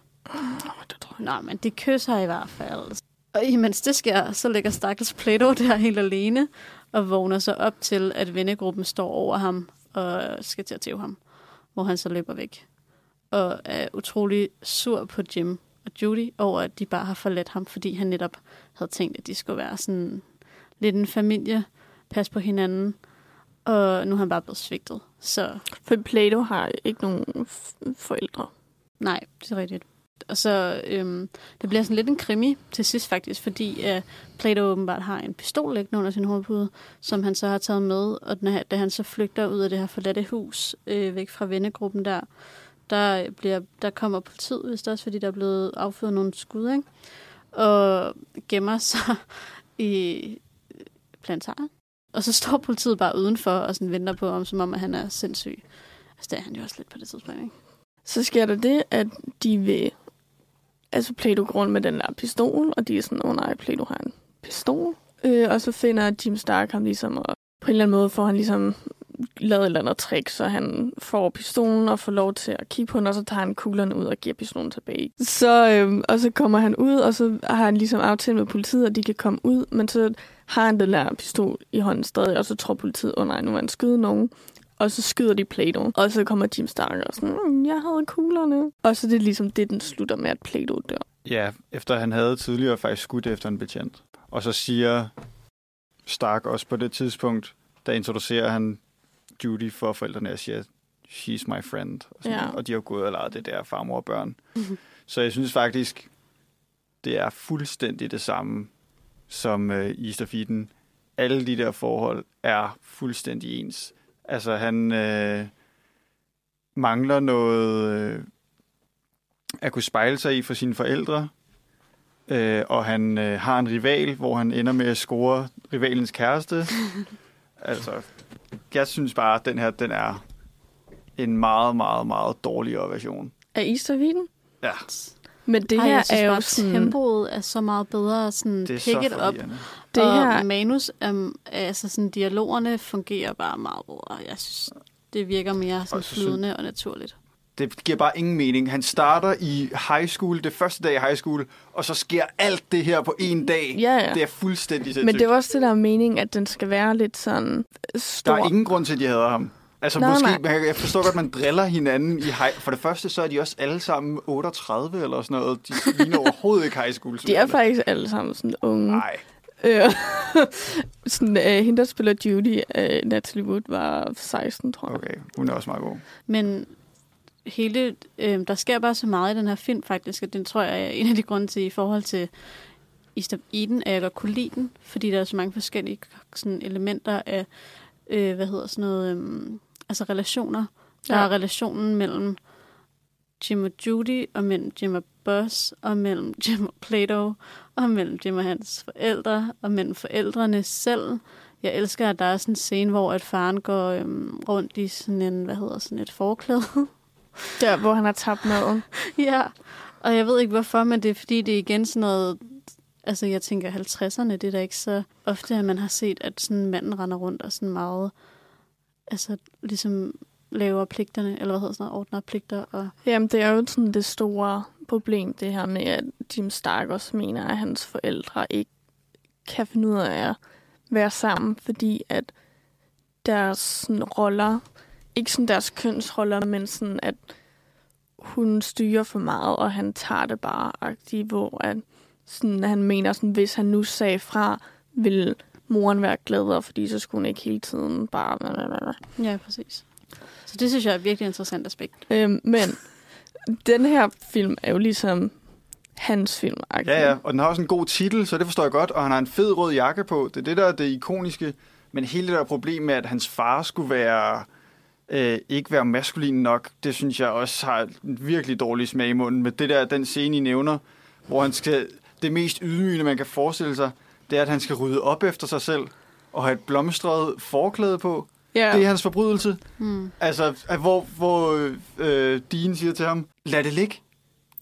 det tror jeg. Nej, men de kysser i hvert fald. Og imens det sker, så ligger Stakkels Plato der helt alene, og vågner så op til, at vennegruppen står over ham og skal til at tæve ham, hvor han så løber væk. Og er utrolig sur på Jim og Judy over, at de bare har forladt ham, fordi han netop havde tænkt, at de skulle være sådan lidt en familie, passe på hinanden, og nu er han bare blevet svigtet. Så For Plato har ikke nogen forældre. Nej, det er rigtigt. Og så øhm, det bliver sådan lidt en krimi til sidst faktisk, fordi øh, Plato åbenbart har en pistol liggende under sin hovedpude, som han så har taget med, og den her, da han så flygter ud af det her forladte hus, øh, væk fra vennegruppen der, der, bliver, der kommer politiet, hvis det også, fordi der er blevet affyret nogle skud, ikke? og gemmer sig [laughs] i plantaret. Og så står politiet bare udenfor og sådan venter på ham, som om at han er sindssyg. Altså, det er han jo også lidt på det tidspunkt, ikke? Så sker der det, at de vil... Altså, Plato går rundt med den der pistol, og de er sådan, åh oh, nej, Plato har en pistol. Øh, og så finder Jim Stark ham ligesom, og på en eller anden måde får han ligesom lavet et eller andet trick, så han får pistolen og får lov til at kigge på den, og så tager han kuglerne ud og giver pistolen tilbage. Så, øhm, og så kommer han ud, og så har han ligesom aftalt med politiet, at de kan komme ud, men så har han den der pistol i hånden stadig, og så tror politiet, åh oh, nej, nu er han skyde nogen. Og så skyder de Plato. Og så kommer Jim Stark og sådan, mm, jeg havde kuglerne. Og så det er ligesom det, den slutter med, at Plato dør. Ja, efter han havde tidligere faktisk skudt efter en betjent. Og så siger Stark også på det tidspunkt, der introducerer han Judy for forældrene og siger, she's my friend. Og, sådan, Ja. og de har gået og leget det der farmor og børn. [laughs] Så jeg synes faktisk, det er fuldstændig det samme som øh, Easter Feeden. Alle de der forhold er fuldstændig ens. Altså han øh, mangler noget øh, at kunne spejle sig i for sine forældre. Øh, og han øh, har en rival, hvor han ender med at score rivalens kæreste. [laughs] altså, jeg synes bare, at den her, den er en meget, meget, meget dårligere version. Af Easter Weekend? Ja, Men det Ej, her jeg synes er jo sådan... tempoet er så meget bedre. Sådan det er pick så it up. Det og her- manus, um, altså sådan, dialogerne fungerer bare meget bedre. Jeg synes, det virker mere sådan Og så synes- flydende og naturligt. Det giver bare ingen mening. Han starter i high school, det første dag i high school, og så sker alt det her på en dag. Ja, ja. Det er fuldstændig sindssygt. Men det er også det, der er meningen, at den skal være lidt sådan stor. Der er ingen grund til, at de hader ham. Altså Nej, måske, nej. jeg forstår godt, at man driller hinanden i high... For det første, så er de også alle sammen 38 eller sådan noget. De ligner overhovedet ikke high school. De er faktisk alle sammen sådan unge. Nej. Øh, [laughs] sådan, øh, hende, der spiller Judy, øh, Natalie Wood, var 16, tror jeg. Okay, hun er også meget god. Men hele, øh, der sker bare så meget i den her film faktisk, og den tror jeg er en af de grunde til i forhold til Easter Eden, at jeg godt kunne lide den, fordi der er så mange forskellige sådan, elementer af, øh, hvad hedder sådan noget, øh, altså relationer. Der Ja. er relationen mellem Jim og Judy, og mellem Jim og Buzz, og mellem [laughs] Jim og Plato, og mellem Jim og hans forældre, og mellem forældrene selv. Jeg elsker, at der er sådan en scene, hvor at faren går øhm, rundt i sådan en, hvad hedder sådan et forklæde. [laughs] Der, hvor han har tabt maden. [laughs] ja, og jeg ved ikke hvorfor, men det er fordi, det er igen sådan noget... Altså, jeg tænker 50'erne, det er da ikke så ofte, at man har set, at sådan manden render rundt og sådan meget... Altså, ligesom laver pligterne, eller hvad hedder sådan noget, ordner pligter. Og, Jamen, det er jo sådan det store problem, det her med, at Jim Stark også mener, at hans forældre ikke kan finde ud af at være sammen, fordi at deres sådan, roller, ikke sådan deres kønsroller, men sådan, at hun styrer for meget, og han tager det bare agtigt, hvor at, sådan, han mener, sådan, hvis han nu sagde fra, vil moren være gladere, fordi så skulle hun ikke hele tiden bare... ja, præcis. Så det synes jeg er et virkelig interessant aspekt. Øhm, men den her film er jo ligesom hans film. Ja, ja, og den har også en god titel, så det forstår jeg godt, og han har en fed rød jakke på. Det er det, der er det ikoniske. Men hele det der problem med, at hans far skulle være øh, ikke være maskulin nok, det synes jeg også har en virkelig dårlig smag i munden. Med det der, den scene, I nævner, hvor han skal, det mest ydmygende, man kan forestille sig, det er, at han skal rydde op efter sig selv og have et blomstret forklæde på. Ja. Det er hans forbrydelse. Mm. Altså, at hvor, hvor øh, Dean siger til ham, lad det ligge,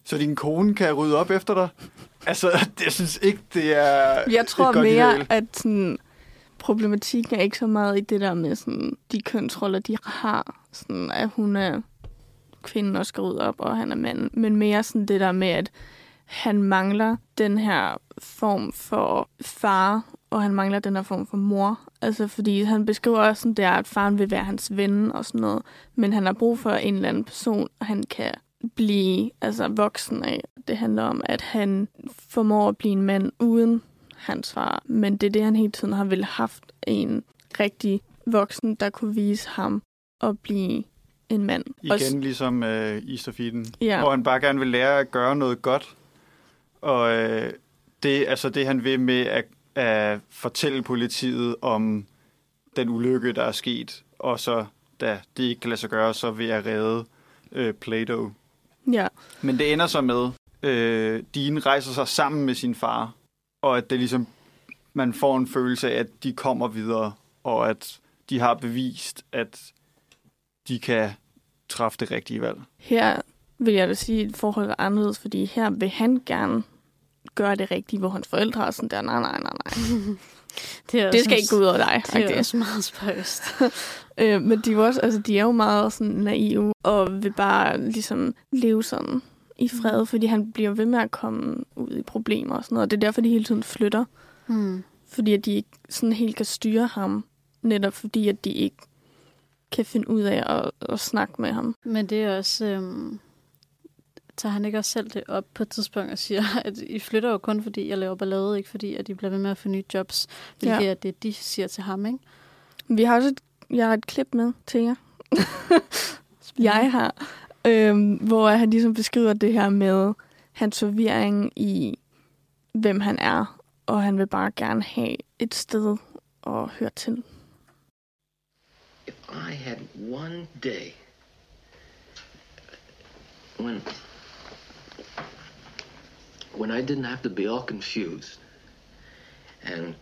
så din kone kan rydde op efter dig. Altså, [laughs] jeg synes ikke, det er Jeg tror et godt mere, ideal. at sådan, problematikken er ikke så meget i det der med sådan, de kønsroller, de har. Sådan, at hun er kvinden og skal rydde op, og han er mand. Men mere sådan det der med, at han mangler den her form for far, og han mangler den her form for mor. Altså, fordi han beskriver også sådan der, at faren vil være hans ven og sådan noget. Men han har brug for en eller anden person, han kan blive altså, voksen af. Det handler om, at han formår at blive en mand uden hans far. Men det er det, han hele tiden har vel haft en rigtig voksen, der kunne vise ham at blive en mand. Igen ligesom øh, Easter Feeden, Ja. hvor han bare gerne vil lære at gøre noget godt. Og øh, det, altså det, han vil med at, at fortælle politiet om den ulykke, der er sket, og så, da det ikke kan lade sig gøre, så vil jeg redde øh, Plato. Ja. Men det ender så med, øh, Dean rejser sig sammen med sin far, og at det ligesom, man får en følelse af, at de kommer videre, og at de har bevist, at de kan træffe det rigtige valg. Her vil jeg da sige, at forholdet er anderledes, fordi her vil han gerne gøre det rigtige, hvor hans forældre er sådan der, nej, nej, nej, nej. [laughs] Det, er det skal ikke gå ud over dig. [laughs] Det er agtigt. også meget spøjst. [laughs] øh, men de er, også, altså, de er jo meget sådan naive, og vil bare ligesom leve sådan i fred, fordi han bliver ved med at komme ud i problemer og sådan noget. Og det er derfor, de hele tiden flytter. Hmm. Fordi at de ikke sådan helt kan styre ham. Netop fordi, at de ikke kan finde ud af at, at snakke med ham. Men det er også... Øhm, tager han ikke også selv det op på et tidspunkt og siger, [laughs] at I flytter jo kun, fordi jeg laver ballade, ikke fordi, at I bliver ved med at få nye jobs. Hvilket Ja. ja. er det, de siger til ham, ikke? Vi har også et, jeg har et klip med til jer. [laughs] jeg har, øhm, hvor han ligesom beskriver det her med hans forvirring i, hvem han er, og han vil bare gerne have et sted at høre til. If I had one day when when I didn't have to be all confused and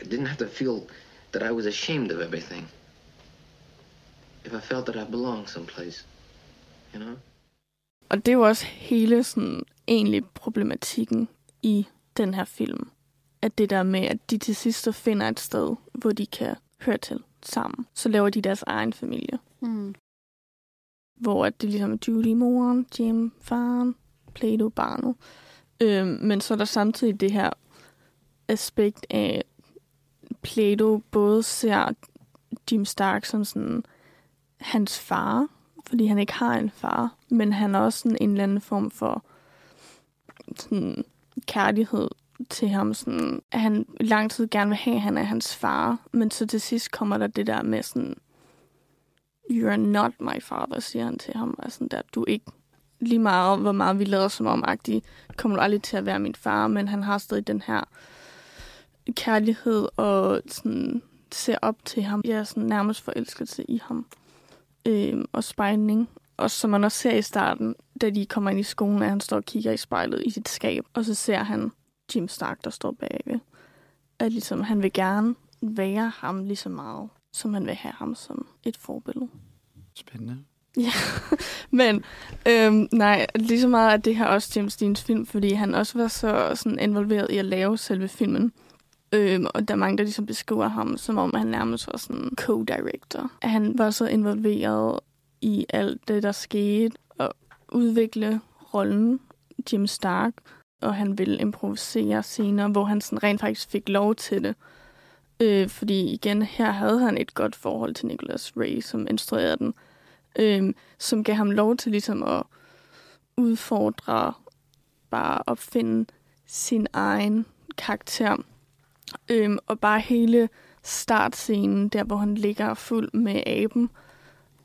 I didn't have to feel that I was ashamed of everything. If I felt that I belonged someplace, you know? Og det er jo også hele sådan egentlig problematikken i den her film. At det der med, at de til sidst så finder et sted, hvor de kan høre til sammen. Så laver de deres egen familie. Mm. Hvor at det ligesom er Judy moren, Jim faren, Plato barnet. Øhm, men så er der samtidig det her aspekt af, Plato både ser Jim Stark som sådan hans far, fordi han ikke har en far, men han er også sådan en eller anden form for sådan kærlighed til ham. Sådan, at han lang tid gerne vil have, at han er hans far, men så til sidst kommer der det der med sådan, you're not my father, siger han til ham. Altså, der, du er ikke lige meget, hvor meget vi lader som om, agtig, kommer du aldrig til at være min far, men han har stadig den her kærlighed og sådan, ser op til ham. Jeg er sådan nærmest forelskelse i ham. Øhm, og spejling. Og som man også ser i starten, da de kommer ind i skolen, at han står og kigger i spejlet i sit skab, og så ser han Jim Stark, der står bagved. At ligesom, han vil gerne være ham lige så meget, som han vil have ham som et forbillede. Spændende. Ja, [laughs] men øhm, nej, lige så meget at det her også James Deans film, fordi han også var så sådan involveret i at lave selve filmen. Øhm, og der er mange, der ligesom beskriver ham, som om han nærmest var sådan co-director. At han var så involveret i alt det, der skete, og udvikle rollen Jim Stark, og han ville improvisere scener, hvor han sådan rent faktisk fik lov til det. Øh, fordi igen, her havde han et godt forhold til Nicholas Ray, som instruerede den, øh, som gav ham lov til ligesom at udfordre, bare opfinde sin egen karakter. Øhm, og bare hele startscenen, der hvor han ligger fuld med aben,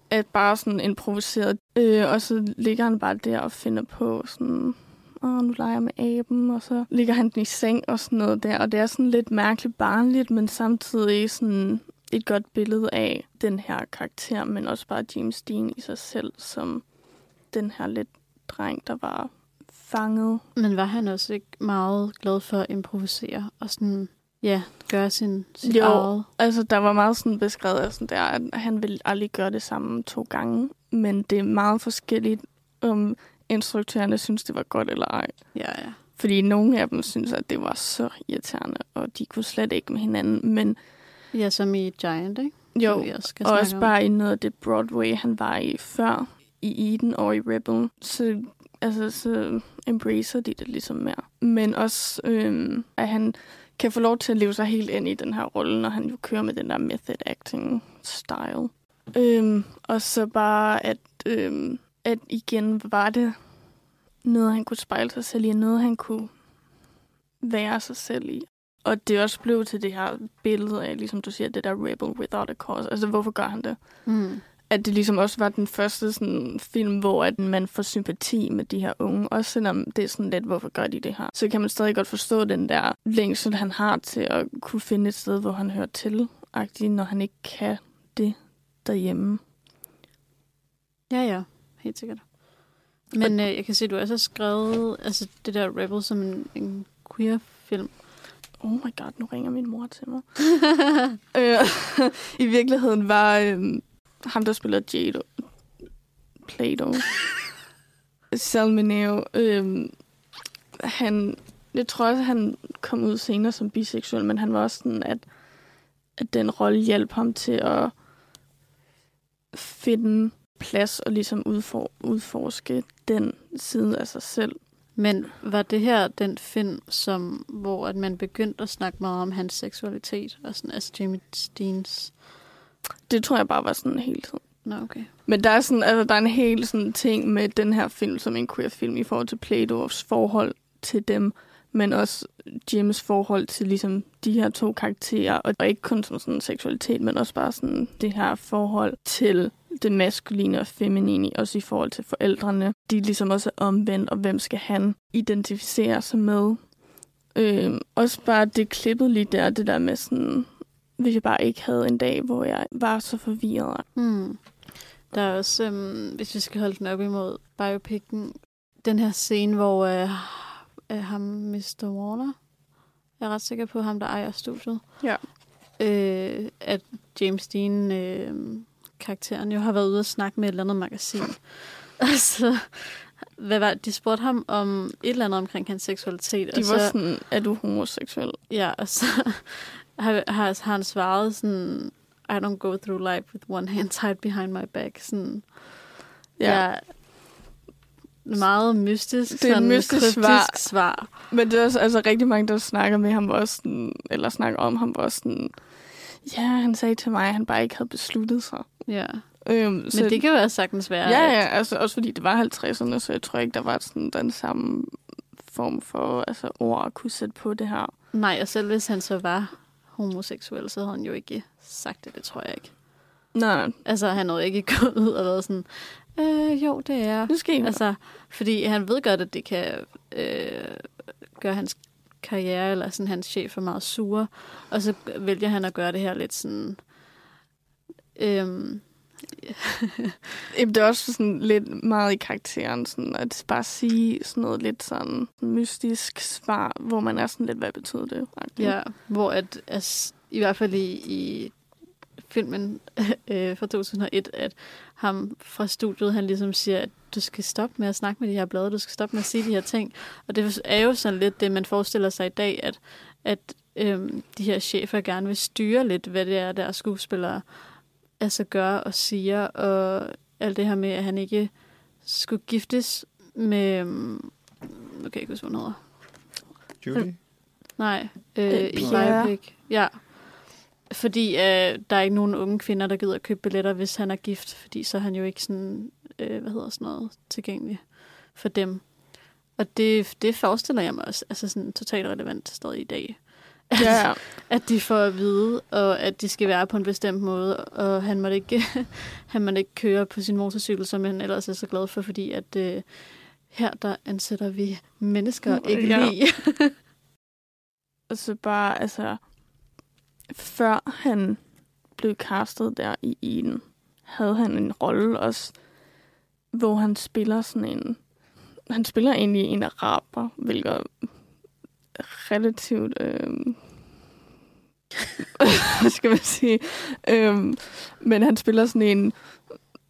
er bare sådan improviseret. Øh, og så ligger han bare der og finder på sådan, åh, nu leger jeg med aben, og så ligger han den i seng og sådan noget der. Og det er sådan lidt mærkeligt barnligt, men samtidig sådan et godt billede af den her karakter, men også bare James Dean i sig selv, som den her lidt dreng, der var fanget. Men var han også ikke meget glad for at improvisere og sådan, ja, gøre sin, sit Jo, eget? altså der var meget sådan beskrevet, af sådan der, at han ville aldrig gøre det samme to gange, men det er meget forskelligt, om instruktørerne synes, det var godt eller ej. Ja, ja. Fordi nogle af dem synes, at det var så irriterende, og de kunne slet ikke med hinanden. Men Ja, som i Giant, ikke? jo, Som vi også skal og også om. bare i noget af det Broadway, han var i før, i Eden og i Rebel, så, altså, så embracer de det ligesom mere. Men også, øhm, at han kan få lov til at leve sig helt ind i den her rolle, når han jo kører med den der method acting style. Øhm, og så bare, at, øhm, at igen var det noget, han kunne spejle sig selv i, noget, han kunne være sig selv i. Og det også blev til det her billede af, ligesom du siger, det der rebel without a cause. Altså, hvorfor gør han det? Mm. At det ligesom også var den første sådan, film, hvor at man får sympati med de her unge. Også selvom det er sådan lidt, hvorfor gør de det her? Så kan man stadig godt forstå den der længsel, han har til at kunne finde et sted, hvor han hører til. når han ikke kan det derhjemme. Ja, ja. Helt sikkert. Men øh, jeg kan se, at du også har skrevet altså, det der Rebel som en, en queer-film. Oh my god, nu ringer min mor til mig. [laughs] øh, [laughs] I virkeligheden var øh, ham, der spiller Jado, Plato, [laughs] Salmineo, øh, han, jeg tror også, han kom ud senere som biseksuel, men han var også sådan, at, at den rolle hjalp ham til at finde plads og ligesom udfor, udforske den side af sig selv. Men var det her den film, som, hvor at man begyndte at snakke meget om hans seksualitet? Og sådan, altså Jamie Steens... Det tror jeg bare var sådan hele tiden. Nå, okay. Men der er, sådan, altså, der er en hel sådan, ting med den her film som en queer-film i forhold til Platos forhold til dem, men også Jims forhold til ligesom de her to karakterer, og, og ikke kun som sådan seksualitet, men også bare sådan det her forhold til det maskuline og feminine, også i forhold til forældrene. De er ligesom også omvendt, og hvem skal han identificere sig med? Øh, også bare det klippet lige der, det der med sådan, hvis jeg bare ikke havde en dag, hvor jeg var så forvirret. Hmm. Der er også, øhm, hvis vi skal holde den op imod biopicen, den her scene, hvor øh, øh, ham, Mr. Warner, jeg er ret sikker på ham, der ejer studiet, Ja. øh, at James Dean, øh, karakteren, jo har været ude og snakke med et eller andet magasin. [laughs] Og så, hvad var det? De spurgte ham om et eller andet omkring hans seksualitet. De og var så, sådan, er du homoseksuel? Ja, og så [laughs] har, har, har han svaret sådan, I don't go through life with one hand tied behind my back. Sådan, Ja. ja. Meget mystisk, Det er sådan mystisk svar. svar. Men det er også altså, rigtig mange, der snakker med ham, også sådan, eller snakker om ham, også sådan, ja, han sagde til mig, at han bare ikke havde besluttet sig. Ja. Øhm, Men det kan jo også sagtens være, Ja, ja, altså også fordi det var 50'erne, så jeg tror ikke, der var sådan den samme form for altså, ord at kunne sætte på det her. Nej, og selv hvis han så var homoseksuel, så havde han jo ikke sagt det, det tror jeg ikke. Nej. Altså, han havde ikke [laughs] gået ud og været sådan, øh, jo, det er. Nu skal Altså, fordi han ved godt, at det kan øh, gøre hans karriere, eller sådan hans chef er meget sur, og så vælger han at gøre det her lidt sådan... Øhm, [laughs] Jamen, det er også sådan lidt meget i karakteren, sådan at bare sige sådan noget lidt sådan mystisk svar, hvor man er sådan lidt, hvad betyder det? Ja, hvor at, altså, i hvert fald i, i filmen [laughs] øh, fra 2001, at ham fra studiet, han ligesom siger, at du skal stoppe med at snakke med de her blade, du skal stoppe med at sige de her ting. Og det er jo sådan lidt det, man forestiller sig i dag, at, at øhm, de her chefer gerne vil styre lidt, hvad det er, deres skuespillere altså gør og siger, og alt det her med, at han ikke skulle giftes med... øhm, Nu kan jeg ikke huske, hvad hun hedder. Judy? Nej, Øh, øh, i Pierre. Ja. Fordi øh, der er ikke nogen unge kvinder, der gider at købe billetter, hvis han er gift, fordi så er han jo ikke sådan, øh, hvad hedder sådan noget, tilgængelig for dem. Og det, det forestiller jeg mig også, altså sådan totalt relevant stadig i dag. At, Ja. [laughs] at de får at vide, og at de skal være på en bestemt måde, og han må ikke, [laughs] han må ikke køre på sin motorcykel, som han ellers er så glad for, fordi at øh, her der ansætter vi mennesker, ikke Ja. lige. [laughs] Altså bare, altså, før han blev castet der i Eden, havde han en rolle også, hvor han spiller sådan en, han spiller egentlig en araber, hvilket er relativt, øhm, [laughs] hvad skal man sige, Øh, men han spiller sådan en,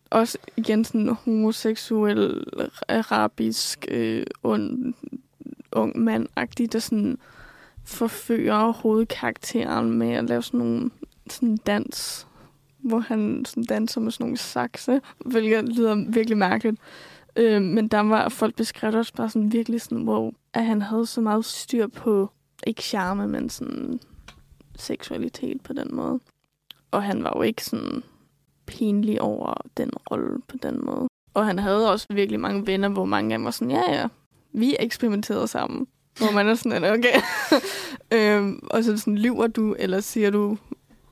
også igen sådan homoseksuel, arabisk, øh, ond, ung mand-agtig, der sådan forfører hovedkarakteren med at lave sådan nogle sådan dans, hvor han sådan danser med sådan nogle sakse, hvilket lyder virkelig mærkeligt. Øh, men der var folk beskrevet også bare sådan virkelig sådan, wow, at han havde så meget styr på, ikke charme, men sådan seksualitet på den måde. Og han var jo ikke sådan pinlig over den rolle på den måde. Og han havde også virkelig mange venner, hvor mange af dem var sådan, ja ja, vi eksperimenterede sammen. Hvor man er sådan, okay. [laughs] øhm, og så sådan, lyver du, eller siger du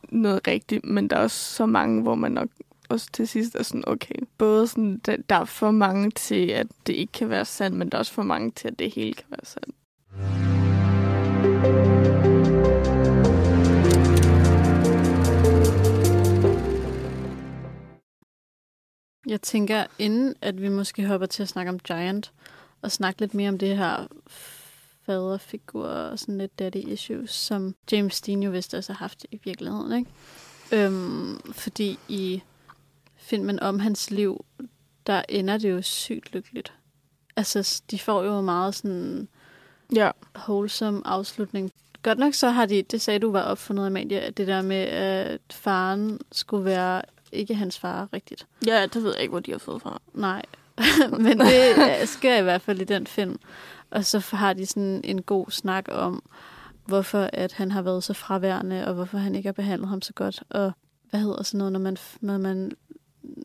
noget rigtigt, men der er også så mange, hvor man nok også til sidst er sådan, okay, både sådan, der, der er for mange til, at det ikke kan være sandt, men der er også for mange til, at det hele kan være sandt. Jeg tænker, inden at vi måske hopper til at snakke om Giant, og snakke lidt mere om det her faderfigur og sådan lidt daddy issues, som James Dean jo vist også har haft i virkeligheden, ikke? Øhm, fordi i filmen om hans liv, der ender det jo sygt lykkeligt. Altså, de får jo meget sådan ja. wholesome afslutning. Godt nok så har de, det sagde du var opfundet, Amalie, at det der med, at faren skulle være ikke hans far rigtigt. Ja, det ved jeg ikke, hvor de har fået fra. Nej, [laughs] men det sker i hvert fald i den film. Og så har de sådan en god snak om, hvorfor at han har været så fraværende, og hvorfor han ikke har behandlet ham så godt. Og hvad hedder sådan noget, når man, når man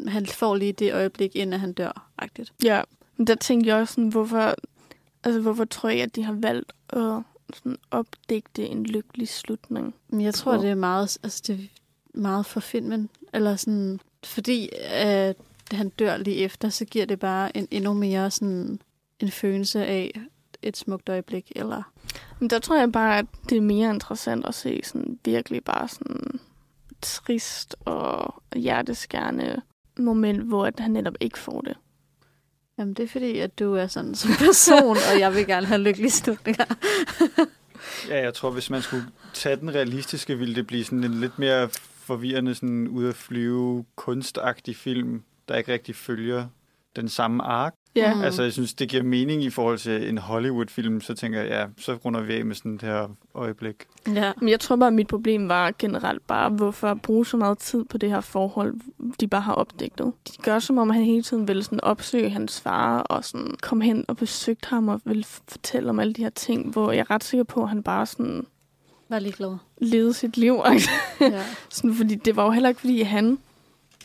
han får lige det øjeblik, inden han dør, agtigt. Ja, men der tænkte jeg også sådan, hvorfor, altså, hvorfor tror jeg, at de har valgt at sådan opdigte en lykkelig slutning? Men jeg tror, det er meget, altså det er meget for filmen. Eller sådan, fordi øh, han dør lige efter, så giver det bare en endnu mere sådan en følelse af et smukt øjeblik, eller... Men der tror jeg bare, at det er mere interessant at se sådan virkelig bare sådan trist og hjerteskærende moment, hvor at han netop ikke får det. Jamen, det er fordi, at du er sådan som person, og jeg vil gerne have lykkelige slutninger. [laughs] Ja, jeg tror, hvis man skulle tage den realistiske, ville det blive sådan en lidt mere forvirrende, sådan ud at flyve kunstagtig film, der ikke rigtig følger den samme ark. Ja. Mm. Altså, jeg synes, det giver mening i forhold til en Hollywood-film, så tænker jeg, ja, så runder vi af med sådan det her øjeblik. Ja. Men jeg tror bare, at mit problem var generelt bare, hvorfor bruge så meget tid på det her forhold, de bare har opdigtet. De gør som om, han hele tiden ville sådan opsøge hans far, og sådan komme hen og besøgte ham, og ville fortælle om alle de her ting, hvor jeg er ret sikker på, at han bare sådan Var ligeglad. levede sit liv. [laughs] Ja. sådan, fordi det var jo heller ikke, fordi han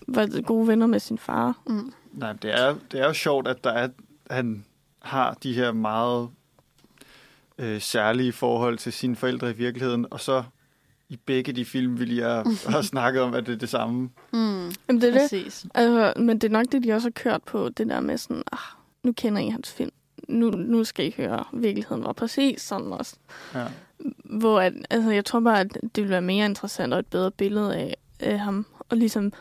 var gode venner med sin far. Mm. Nej, det er, det er jo sjovt, at der er, han har de her meget øh, særlige forhold til sine forældre i virkeligheden, og så i begge de film vil jeg have snakket om, at det er det samme. Mm. Jamen, det er det. Præcis. Altså, men det er nok det, de også har kørt på, det der med sådan, ah, nu kender I hans film. Nu, nu skal I høre, virkeligheden var præcis sådan også. Ja. Hvor at, altså, jeg tror bare, at det ville være mere interessant og et bedre billede af, af ham. Og ligesom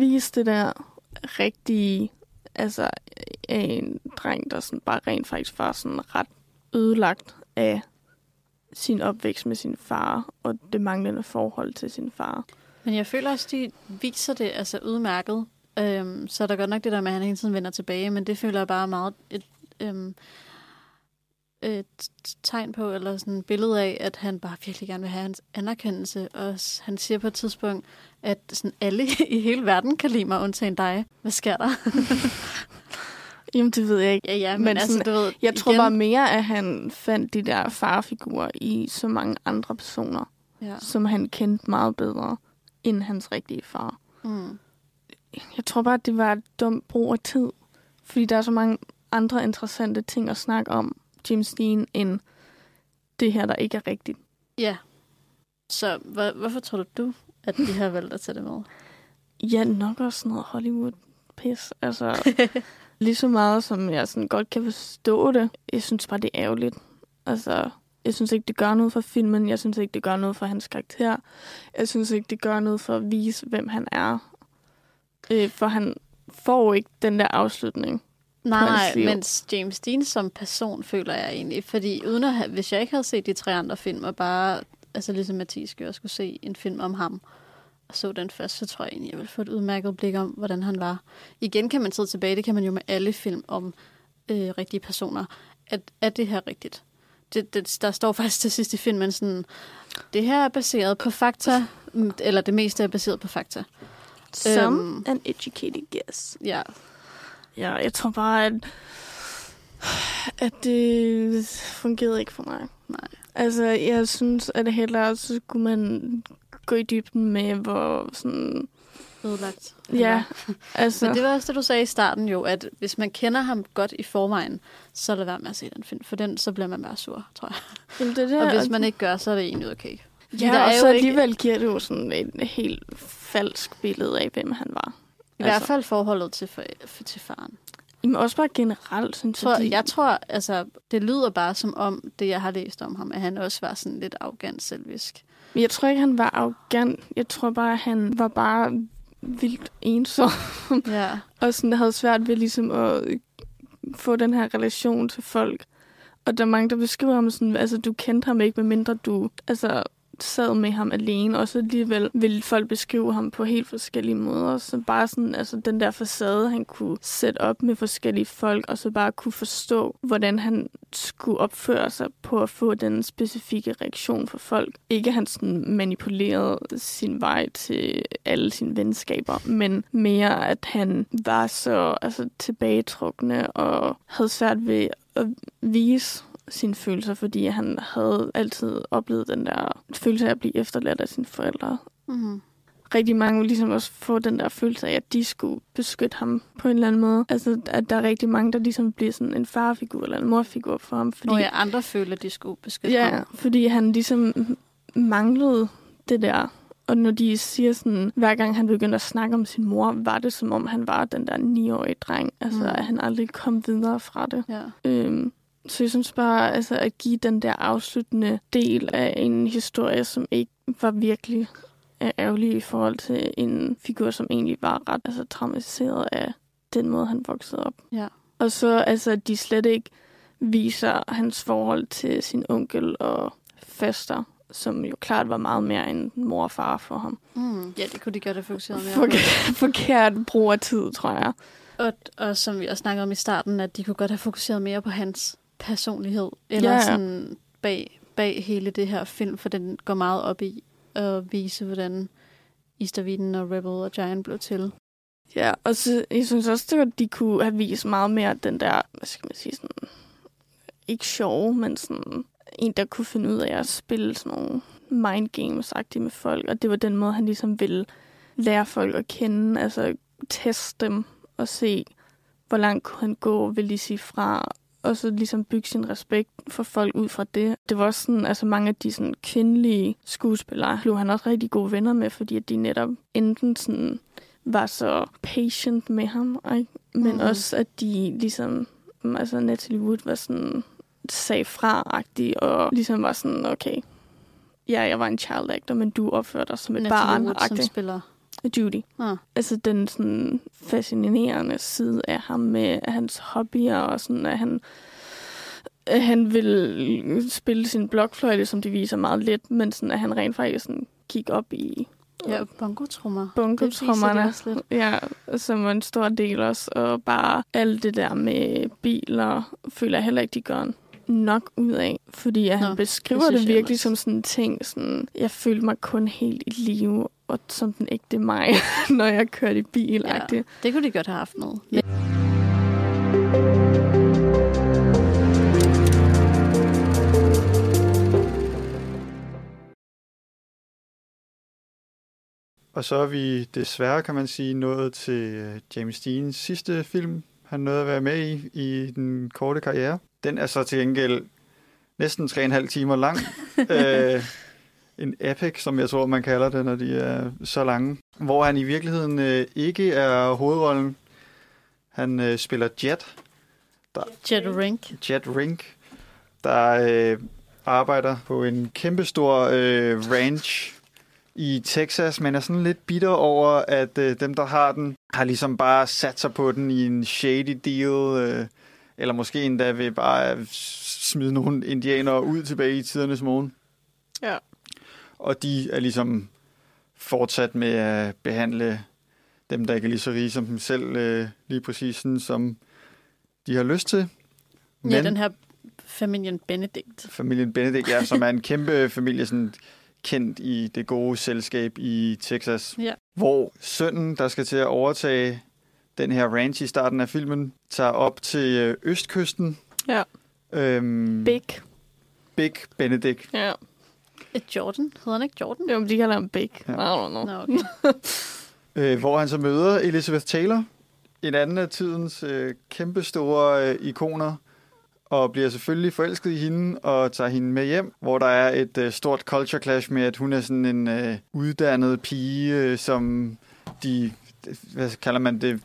vise det der rigtige, altså af en dreng, der sådan bare rent faktisk var sådan ret ødelagt af sin opvækst med sin far, og det manglende forhold til sin far. Men jeg føler også, de viser det altså udmærket. Øhm, så er der godt nok det der med, at han hele tiden vender tilbage, men det føler jeg bare meget et, øhm, et tegn på, eller sådan et billede af, at han bare virkelig gerne vil have hans anerkendelse. Og han siger på et tidspunkt, at sådan alle [laughs] i hele verden kan lide mig, undtagen dig. Hvad sker der? [laughs] Jamen, det ved jeg ikke. Ja, ja, men, Men men altså, sådan, du ved... Jeg tror igen- bare mere, at han fandt de der farfigurer i så mange andre personer, Ja. som han kendte meget bedre end hans rigtige far. Mm. Jeg tror bare, at det var et dumt brug af tid, fordi der er så mange andre interessante ting at snakke om James Dean, end det her, der ikke er rigtigt. Ja. Så hvor, hvorfor tror du, du, at de har valgt at tage det med? [laughs] Ja, nok også noget Hollywood-pis. Altså, [laughs] lige så meget, som jeg sådan godt kan forstå det. Jeg synes bare, det er ærgerligt. Altså, jeg synes ikke, det gør noget for filmen. Jeg synes ikke, det gør noget for hans karakter. Jeg synes ikke, det gør noget for at vise, hvem han er. Øh, for han får ikke den der afslutning. Nej, nej, liv. mens James Dean som person føler jeg egentlig, fordi uden at have, hvis jeg ikke havde set de tre andre film, og bare, altså ligesom Mathias gjorde, skulle se en film om ham, og så den først, så tror jeg egentlig, jeg ville få et udmærket blik om, hvordan han var. Igen kan man sidde tilbage, det kan man jo med alle film om øh, rigtige personer. At, er det her rigtigt? Det, det, der står faktisk til sidst i filmen sådan, det her er baseret på fakta, eller det meste er baseret på fakta. Som Øhm. an educated guess. Ja, Ja, jeg tror bare, at, at det fungerede ikke for mig. Nej. Altså, jeg synes, at hellere så skulle man gå i dybden med, hvor sådan... ødelagt. Ja, [laughs] altså... Men det var også det, du sagde i starten jo, at hvis man kender ham godt i forvejen, så lad være med at se den film. For den, så bliver man bare sur, tror jeg. Jamen, det er det, Og hvis man ikke gør, så er det egentlig okay. Ja, der og så jo ikke- alligevel giver det jo sådan et helt falsk billede af, hvem han var. I hvert fald forholdet til, for, for, til faren. Jamen også bare generelt, synes jeg. jeg tror, altså, det lyder bare som om, det jeg har læst om ham, at han også var sådan lidt arrogant selvisk. Men jeg tror ikke, han var arrogant. Jeg tror bare, han var bare vildt ensom. [laughs] Ja. og sådan havde svært ved ligesom at få den her relation til folk. Og der er mange, der beskriver ham sådan, altså du kendte ham ikke, medmindre du altså, sad med ham alene, og så alligevel ville folk beskrive ham på helt forskellige måder. Så bare sådan, altså den der facade, han kunne sætte op med forskellige folk, og så bare kunne forstå, hvordan han skulle opføre sig på at få den specifikke reaktion fra folk. Ikke han sådan manipulerede sin vej til alle sine venskaber, men mere at han var så altså, tilbagetrukne og havde svært ved at vise sine følelser, fordi han havde altid oplevet den der følelse af at blive efterladt af sine forældre. Mm-hmm. Rigtig mange vil ligesom også få den der følelse af, at de skulle beskytte ham på en eller anden måde. Altså, at der er rigtig mange, der ligesom bliver sådan en farfigur eller en morfigur for ham. Fordi, Når jeg andre føler, at de skulle beskytte ja, ham. fordi han ligesom manglede det der Og når de siger sådan, hver gang han begyndte at snakke om sin mor, var det som om han var den der 9-årige dreng. Altså, Mm. at han aldrig kom videre fra det. Ja. Øhm, så jeg synes bare, altså, at give den der afsluttende del af en historie, som ikke var virkelig øh, ærgerlig i forhold til en figur, som egentlig var ret altså, traumatiseret af den måde, han voksede op. Ja. Og så altså, at de slet ikke viser hans forhold til sin onkel og faster, som jo klart var meget mere end mor og far for ham. Mm. Ja, det kunne de godt have fokuseret mere For, på. forkert brug af tid, tror jeg. Og, og som vi også snakkede om i starten, at de kunne godt have fokuseret mere på hans personlighed. Eller Ja, sådan bag, bag hele det her film, for den går meget op i at vise, hvordan Easterviden og Rebel og Giant blev til. Ja, og så, jeg synes også, det var, at de kunne have vist meget mere den der, hvad skal man sige, sådan, ikke sjov, men sådan en, der kunne finde ud af at spille sådan nogle mind games med folk, og det var den måde, han ligesom ville lære folk at kende, altså teste dem og se, hvor langt kunne han gå, vil de sige fra, og så ligesom bygge sin respekt for folk ud fra det. Det var også sådan, altså mange af de sådan kvindelige skuespillere blev han også rigtig gode venner med, fordi at de netop enten sådan var så patient med ham, ikke? men mm. også at de ligesom, altså Natalie Wood var sådan, sagde fra-agtig, og ligesom var sådan, okay, ja, jeg var en child actor, men du opfører dig som et Natalie barn. Wood, som spiller. Judy. Ah. Altså den sådan fascinerende side af ham med hans hobbyer og sådan, at han, at han vil spille sin blokfløjte, som de viser meget let, men sådan, at han rent faktisk sådan gik op i Ja, bongotrummer. lidt. Ja, som var en stor del også. Og bare alt det der med biler, føler jeg heller ikke, de gør nok ud af. Fordi at han Nå, beskriver det det, virkelig som sådan en ting. Sådan, jeg følte mig kun helt i live, og som den ægte mig, [laughs] når jeg kørte i bil. Ja, Ja. det kunne de godt have haft med. Men, Og så er vi desværre, kan man sige, nået til øh, James Deans sidste film, han nåede at være med i, i den korte karriere. Den er så til gengæld næsten 3,5 timer lang. [laughs] øh, en epic, som jeg tror, man kalder det, når de er så lange. Hvor han i virkeligheden øh, ikke er hovedrollen. Han øh, spiller Jet, Jet Rink. Jet Rink, der øh, arbejder på en kæmpestor øh, ranch i Texas, men er sådan lidt bitter over, at øh, dem, der har den, har ligesom bare sat sig på den i en shady deal, øh, eller måske endda ved bare at smide nogle indianere ud tilbage i tidernes morgen. Ja. Og de er ligesom fortsat med at behandle dem, der ikke er lige så rige som dem selv, øh, lige præcis sådan, som de har lyst til. Men... Ja, den her familien Benedict. Familien Benedict, ja, som er en kæmpe [laughs] familie, sådan kendt i det gode selskab i Texas. Ja. Hvor sønnen, der skal til at overtage den her ranch i starten af filmen, tager op til øh, østkysten. Ja. Øhm, Big. Big Benedict. Ja. Jordan? Hedder han ikke Jordan? Jo, men de kalder ham Big. Ja. I don't know. Nå, okay. [laughs] øh, hvor han så møder Elizabeth Taylor, en anden af tidens øh, kæmpe store øh, ikoner, og bliver selvfølgelig forelsket i hende og tager hende med hjem, hvor der er et øh, stort culture clash med, at hun er sådan en øh, uddannet pige, øh, som de, hvad kalder man det,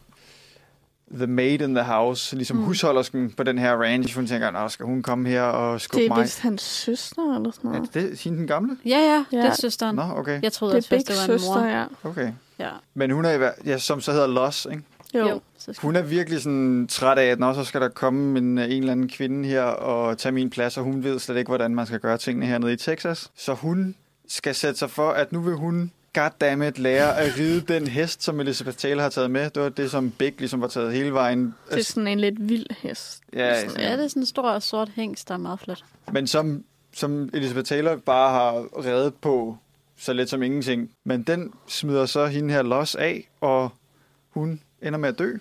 the maid in the house, ligesom Mm. husholdersken på den her ranch. Hun tænker, Nå, skal hun komme her og skubbe Det er mig? vist hans søster eller sådan Er noget. det, det hende den gamle? Ja, ja, det Ja. er søsteren. Nå, okay. Jeg troede Det er Big det var en søster, mor. ja. okay. Ja. Men hun er i hver- ja, som så hedder Loss, ikke? Jo. Hun er virkelig sådan træt af, at nå, så skal der komme en, en eller anden kvinde her og tage min plads, og hun ved slet ikke, hvordan man skal gøre tingene hernede i Texas. Så hun skal sætte sig for, at nu vil hun goddammit lære at ride den hest, som Elizabeth Taylor har taget med. Det var det, som Big ligesom var taget hele vejen. Det er sådan en lidt vild hest. Ja, sådan- Ja, det er sådan en stor sort hængst, der er meget flot. Men som, som Elizabeth Taylor bare har reddet på så let som ingenting. Men den smider så hende her los af, og hun ender med at dø.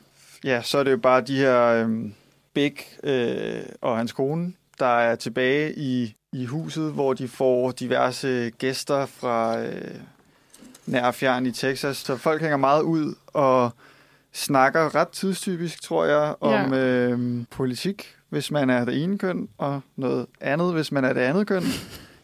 Ja, så er det jo bare de her øhm, Big øh, og hans kone, der er tilbage i, i huset, hvor de får diverse gæster fra øh, nær og fjern i Texas. Så folk hænger meget ud og snakker ret tidstypisk, tror jeg, om øh, politik, hvis man er det ene køn, og noget andet, hvis man er det andet køn. [laughs]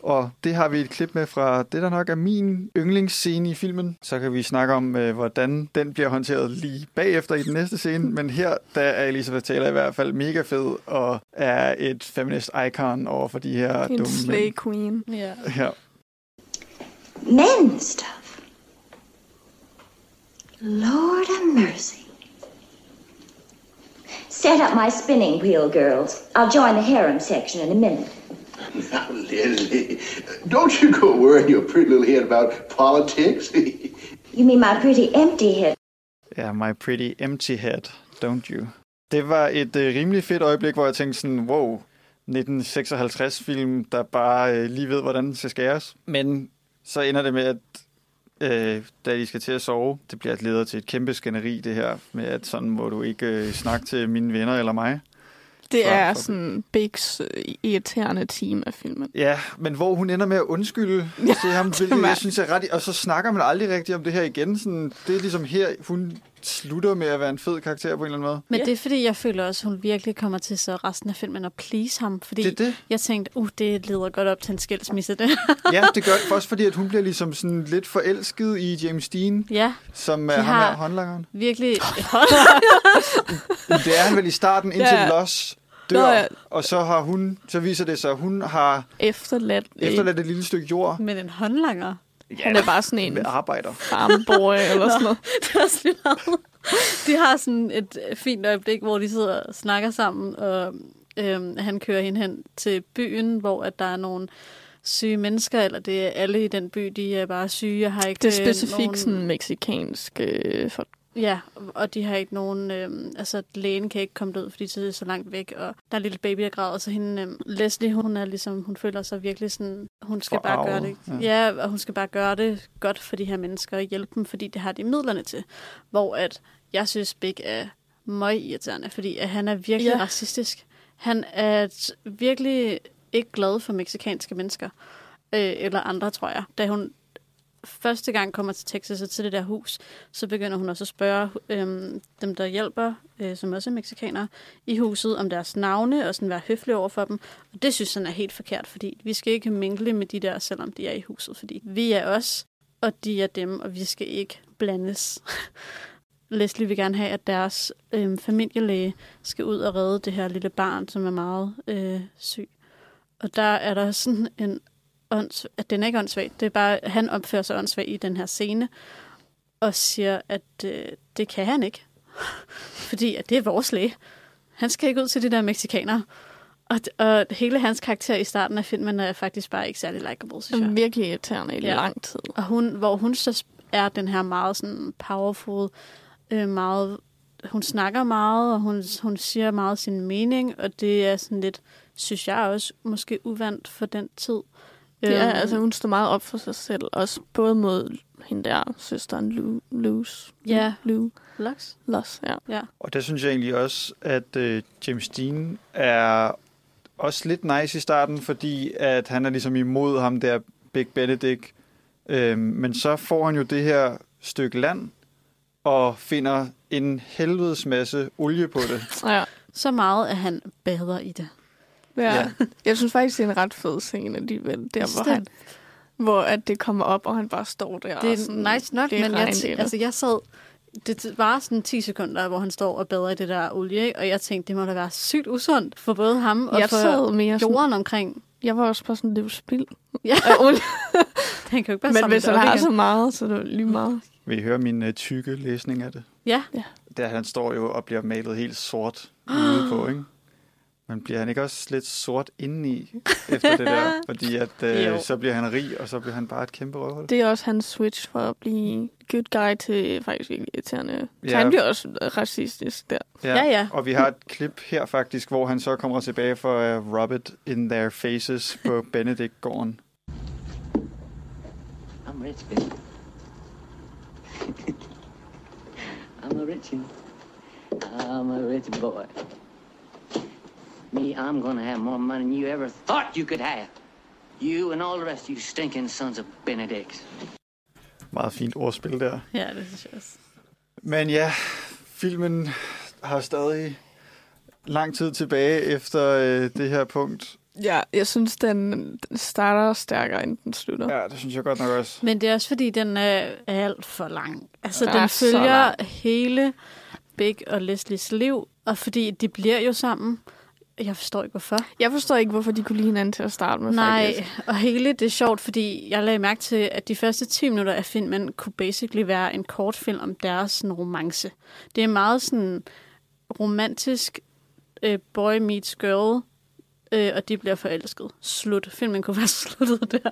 Og det har vi et klip med fra det, der nok er min yndlingsscene i filmen. Så kan vi snakke om, øh, hvordan den bliver håndteret lige bagefter i den næste scene. [laughs] Men her der er Elisabeth Taylor i hvert fald mega fed og er et feminist icon over for de her En dumme slay mænd. queen. Ja. Ja. Men stuff. Lord of mercy. Set up my spinning wheel, girls. I'll join the harem section in a minute. [laughs] Now, Lily, don't you go worrying your pretty little head about politics. [laughs] You mean my pretty empty head? Ja, My Pretty Empty Head, Don't You. Det var et øh, rimelig fedt øjeblik, hvor jeg tænkte sådan, wow, 1956-film, der bare øh, lige ved, hvordan den skal skæres. Men så ender det med, at øh, da de skal til at sove, det bliver et leder til et kæmpe skænderi, det her, med at sådan må du ikke øh, snakke til mine venner eller mig. Det For- er for- sådan Bigs øh, irriterende team af filmen. Ja, men hvor hun ender med at undskylde ja, til ham, hvilket det jeg synes er ret... Og så snakker man aldrig rigtigt om det her igen. Sådan, det er ligesom her, hun slutter med at være en fed karakter på en eller anden måde. Men det er fordi, jeg føler også, at hun virkelig kommer til så resten af filmen at please ham. Fordi Det det. jeg tænkte, uh, det leder godt op til en skilsmisse, det. [laughs] Ja, det gør det også fordi, at hun bliver ligesom sådan lidt forelsket i James Dean, ja, som er De ham har- her håndlangeren. virkelig. [laughs] [laughs] Det er han vel i starten, indtil Ja. Loss dør, Nå, ja. og så har hun, så viser det sig, at hun har Efterladt. efterladt et lille stykke jord Men en håndlanger. Han er bare sådan en arbejder. farmboy eller sådan noget. [laughs] det er også lidt. De har sådan et fint øjeblik, hvor de sidder og snakker sammen, og øhm, han kører hende hen til byen, hvor at der er nogle syge mennesker, eller det er alle i den by, de er bare syge og har ikke Det er øh, specifikt nogen... sådan meksikansk øh, folk. Ja, og de har ikke nogen... Øhm, altså, lægen kan ikke komme ud, fordi det er så langt væk, og der er en lille baby, der græder, så hende, øhm, Leslie, hun er ligesom, hun føler sig virkelig sådan, hun skal bare gøre det. Ja. ja, og hun skal bare gøre det godt for de her mennesker og hjælpe dem, fordi det har de midlerne til. Hvor at, jeg synes, Big er møg irriterende, fordi at han er virkelig Ja. racistisk. Han er virkelig ikke glad for meksikanske mennesker, øh, eller andre, tror jeg. Da hun første gang kommer til Texas og til det der hus, så begynder hun også at spørge øhm, dem, der hjælper, øh, som også er meksikanere, i huset om deres navne og sådan være høflig over for dem. Og det synes han er helt forkert, fordi vi skal ikke mingle med de der, selvom de er i huset, fordi vi er os, og de er dem, og vi skal ikke blandes. [laughs] Leslie vil gerne have, at deres øh, familielæge skal ud og redde det her lille barn, som er meget øh, syg. Og der er der sådan en ånds... at den er ikke åndssvagt. Det er bare, at han opfører sig åndssvagt i den her scene, og siger, at øh, det kan han ikke. [laughs] Fordi at det er vores læge. Han skal ikke ud til de der meksikanere. Og, og hele hans karakter i starten af filmen er faktisk bare ikke særlig likable, synes jeg. virkelig irriterende i Ja. lang tid. Og hun, hvor hun så er den her meget sådan powerful, øh, meget, hun snakker meget, og hun, hun siger meget sin mening, og det er sådan lidt, synes jeg også, måske uvandt for den tid. Det er, Øhm, altså, hun står meget op for sig selv, også både mod hende der, søsteren Lu, Luz. Ja. Lu, Lux? Luz, ja. Ja. Og der synes jeg egentlig også, at øh, James Dean er også lidt nice i starten, fordi at han er ligesom imod ham der, Big Benedict. Øhm, men så får han jo det her stykke land, og finder en helvedes masse olie på det. ja. Så meget, at han bader i det. Ja. Ja. Jeg synes faktisk, det er en ret fed scene alligevel. Der, hvor, det han, hvor at det kommer op, og han bare står der. Det og er sådan, nice nok, men jeg, altså, jeg sad... Det var sådan 10 sekunder, hvor han står og bader i det der olie, ikke? og jeg tænkte, det må da være sygt usundt for både ham og jeg for sad mere sådan, jorden omkring. jeg var også bare sådan, det var spild Ja. af olie. [laughs] Han kan jo ikke bare Men hvis han har så meget, så er det lige meget. Vil I høre min øh, tykke læsning af det? Ja. Ja. Der han står jo og bliver malet helt sort [gasps] ude på, ikke? Men bliver han ikke også lidt sort indeni efter det der? [laughs] Fordi at, øh, så bliver han rig, og så bliver han bare et kæmpe røvhul. Det er også hans switch for at blive good guy til faktisk ikke irriterende. Så Ja. han bliver også racistisk der. Ja, ja. Og vi har et klip her faktisk, hvor han så kommer tilbage for at uh, rub it in their faces på [laughs] Benedict-gården. I'm rich, baby. [laughs] I'm a rich. I'm a rich boy. Me, I'm gonna have more money than you ever thought you could have. You and all the rest of you stinking sons of Benedicts. Meget fint ordspil der. Ja, det synes jeg også. Men ja, filmen har stadig lang tid tilbage efter øh, det her punkt. Ja, jeg synes, den, starter stærkere, end den slutter. Ja, det synes jeg godt nok også. Men det er også, fordi den er alt for lang. Altså, Den den, er følger hele Big og Leslies liv, og fordi de bliver jo sammen. Jeg forstår ikke, hvorfor. Jeg forstår ikke, hvorfor de kunne lide hinanden til at starte med, Nej, faktisk. og hele det er sjovt, fordi jeg lagde mærke til, at de første 10 minutter af filmen kunne basically være en kortfilm om deres sådan, romance. Det er meget sådan romantisk øh, boy meets girl, øh, og de bliver forelsket. Slut. Filmen kunne [laughs] være sluttet der.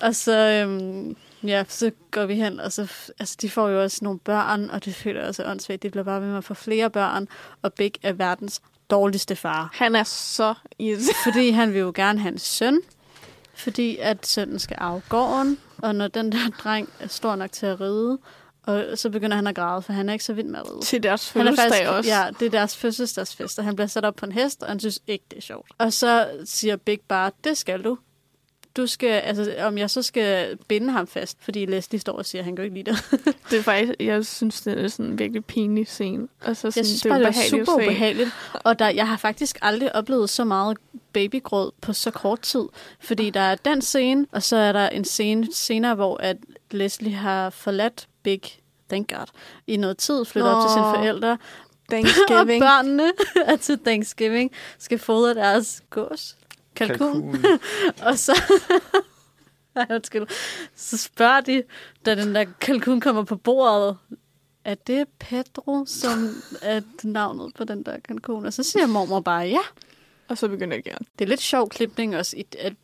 [laughs] og så, øhm, ja, så går vi hen, og så, altså, de får jo også nogle børn, og det føler jeg også åndssvagt. De bliver bare ved med at få flere børn, og Big er verdens dårligste far. Han er så irriterende. [laughs] Fordi han vil jo gerne have en søn, fordi at sønnen skal af gården, og når den der dreng er stor nok til at ride, og så begynder han at græde, for han er ikke så vild med at ride. Til deres Han er fødselsdag også. Ja, det er deres fødselsdagsfest, og han bliver sat op på en hest, og han synes ikke, det er sjovt. Og så siger Big bare, det skal du. Du skal, altså, om jeg så skal binde ham fast, fordi Leslie står og siger, at han kan ikke lide det. [laughs] Det er faktisk, jeg synes, det er sådan en virkelig pinlig scene. Altså, sådan, Jeg synes det er bare, det var ubehageligt super ubehageligt. Og der, jeg har faktisk aldrig oplevet så meget babygråd på så kort tid. Fordi der er den scene, og så er der en scene senere, hvor at Leslie har forladt Big, thank God, i noget tid, flytter op til sine Nå. forældre. Thanksgiving. [laughs] og børnene er til Thanksgiving skal fodre deres gås. Kalkun. Kalkun. [laughs] og så... [laughs] Ej, undskyld. Så spørger de, da den der kalkun kommer på bordet, er det Pedro, som [laughs] er navnet på den der kalkun? Og så siger mormor bare ja. Og så begynder jeg gerne. Det er lidt sjov klipning også, at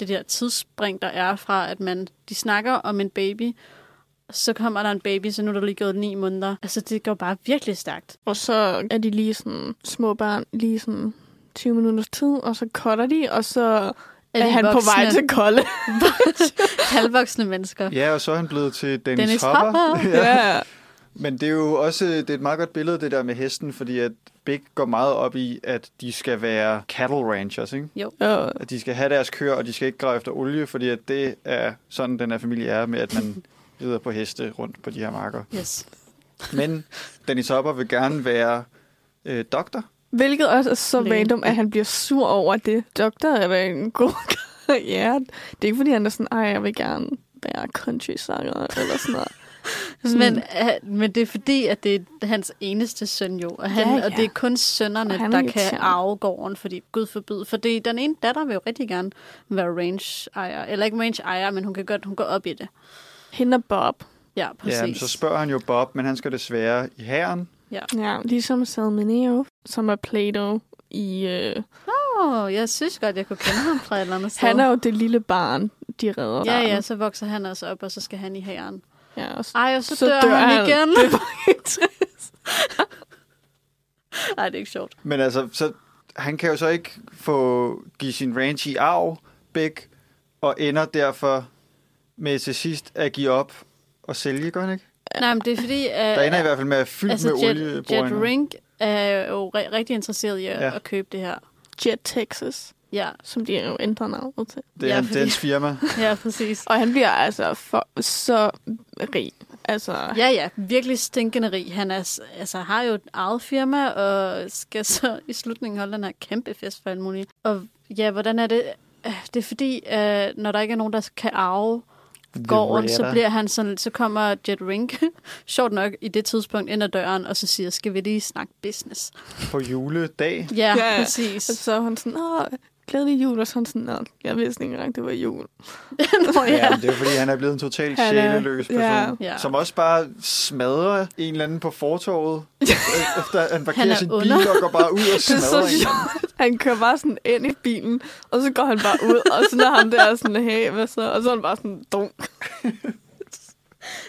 det der tidsspring, der er fra, at man, de snakker om en baby, så kommer der en baby, så nu er der lige gået ni måneder. Altså, det går bare virkelig stærkt. Og så er de lige sådan små børn, lige sådan 20 minutters tid, og så cutter de, og så er, er de han på vej voksne? til Kolde. [laughs] Halvvoksne mennesker. Ja, og så er han blevet til Dennis, Dennis Hopper. Hopper. [laughs] ja. Men det er jo også det er et meget godt billede, det der med hesten, fordi at Big går meget op i, at de skal være cattle ranchers, ikke? Jo. Ja. At de skal have deres køer, og de skal ikke grave efter olie, fordi at det er sådan, den her familie er med, at man [laughs] rider på heste rundt på de her marker. Yes. Men Dennis Hopper vil gerne være øh, doktor. Hvilket også er så Læge. random, at han bliver sur over det. Doktor er da en god [laughs] karriere. Det er ikke, fordi han er sådan, ej, jeg vil gerne være country-sanger, eller sådan noget. [laughs] Men, uh, men det er fordi, at det er hans eneste søn jo, og, han, Ja, ja, og det er kun sønnerne, han der er kan arve gården, fordi Gud forbyde. Fordi den ene datter vil jo rigtig gerne være range-ejer. Eller ikke range-ejer, men hun kan godt hun går op i det. Hende og Bob. Ja, præcis. Ja, men så spørger han jo Bob, men han skal desværre i hæren. Ja. Ja, ligesom Salmineo, som er Plato i... Øh, Åh, oh, jeg synes godt, jeg kunne kende ham fra et eller andet sted. han er jo det lille barn, de redder Ja, ja, så vokser han også op, og så skal han i hæren. ja og så, Ej, og så, så dør, dør han, igen. Det var helt trist. [laughs] Ej, det er ikke sjovt. Men altså, så, han kan jo så ikke få give sin ranch i arv, Big, og ender derfor med til sidst at give op og sælge, gør han ikke? Nej, men det er fordi... Uh, [laughs] Der ender i hvert fald med at fylde altså, med Jet, olieboringer. Jet Rink er jo ri- rigtig interesseret i at, Ja. at købe det her. Jet Texas, Ja, som de jo ændrer navnet til. Det er Ja, fordi- dens firma. [laughs] ja præcis. Og han bliver altså for, så rig. Altså, Ja, ja, virkelig stinkende rig. Han er, altså, har jo et eget firma, og skal så [laughs] i slutningen holde den her kæmpe fest for alt muligt. Og ja, hvordan er det? Øh, Det er fordi, øh, når der ikke er nogen, der kan arve gården, så bliver han sådan, så kommer Jet Rink, [laughs] sjovt nok, i det tidspunkt ind ad døren, og så siger, skal vi lige snakke business? På juledag. Ja, Ja, ja. præcis. Og så er hun sådan, åh, glædelig jul, og så er han sådan, Nå, jeg vidste ikke engang, det var jul. [laughs] Nå, Ja, ja. det er fordi, han er blevet en totalt Han sjæleløs person, ja. Ja. som også bare smadrer en eller anden på fortorvet, [laughs] efter han parkerer Han er sin bil under. og går bare ud og [laughs] Det er smadrer så en. Han kører bare sådan ind i bilen, og så går han bare ud, og så er ham der sådan, hey, hvad så? Og så er han bare sådan, dunk.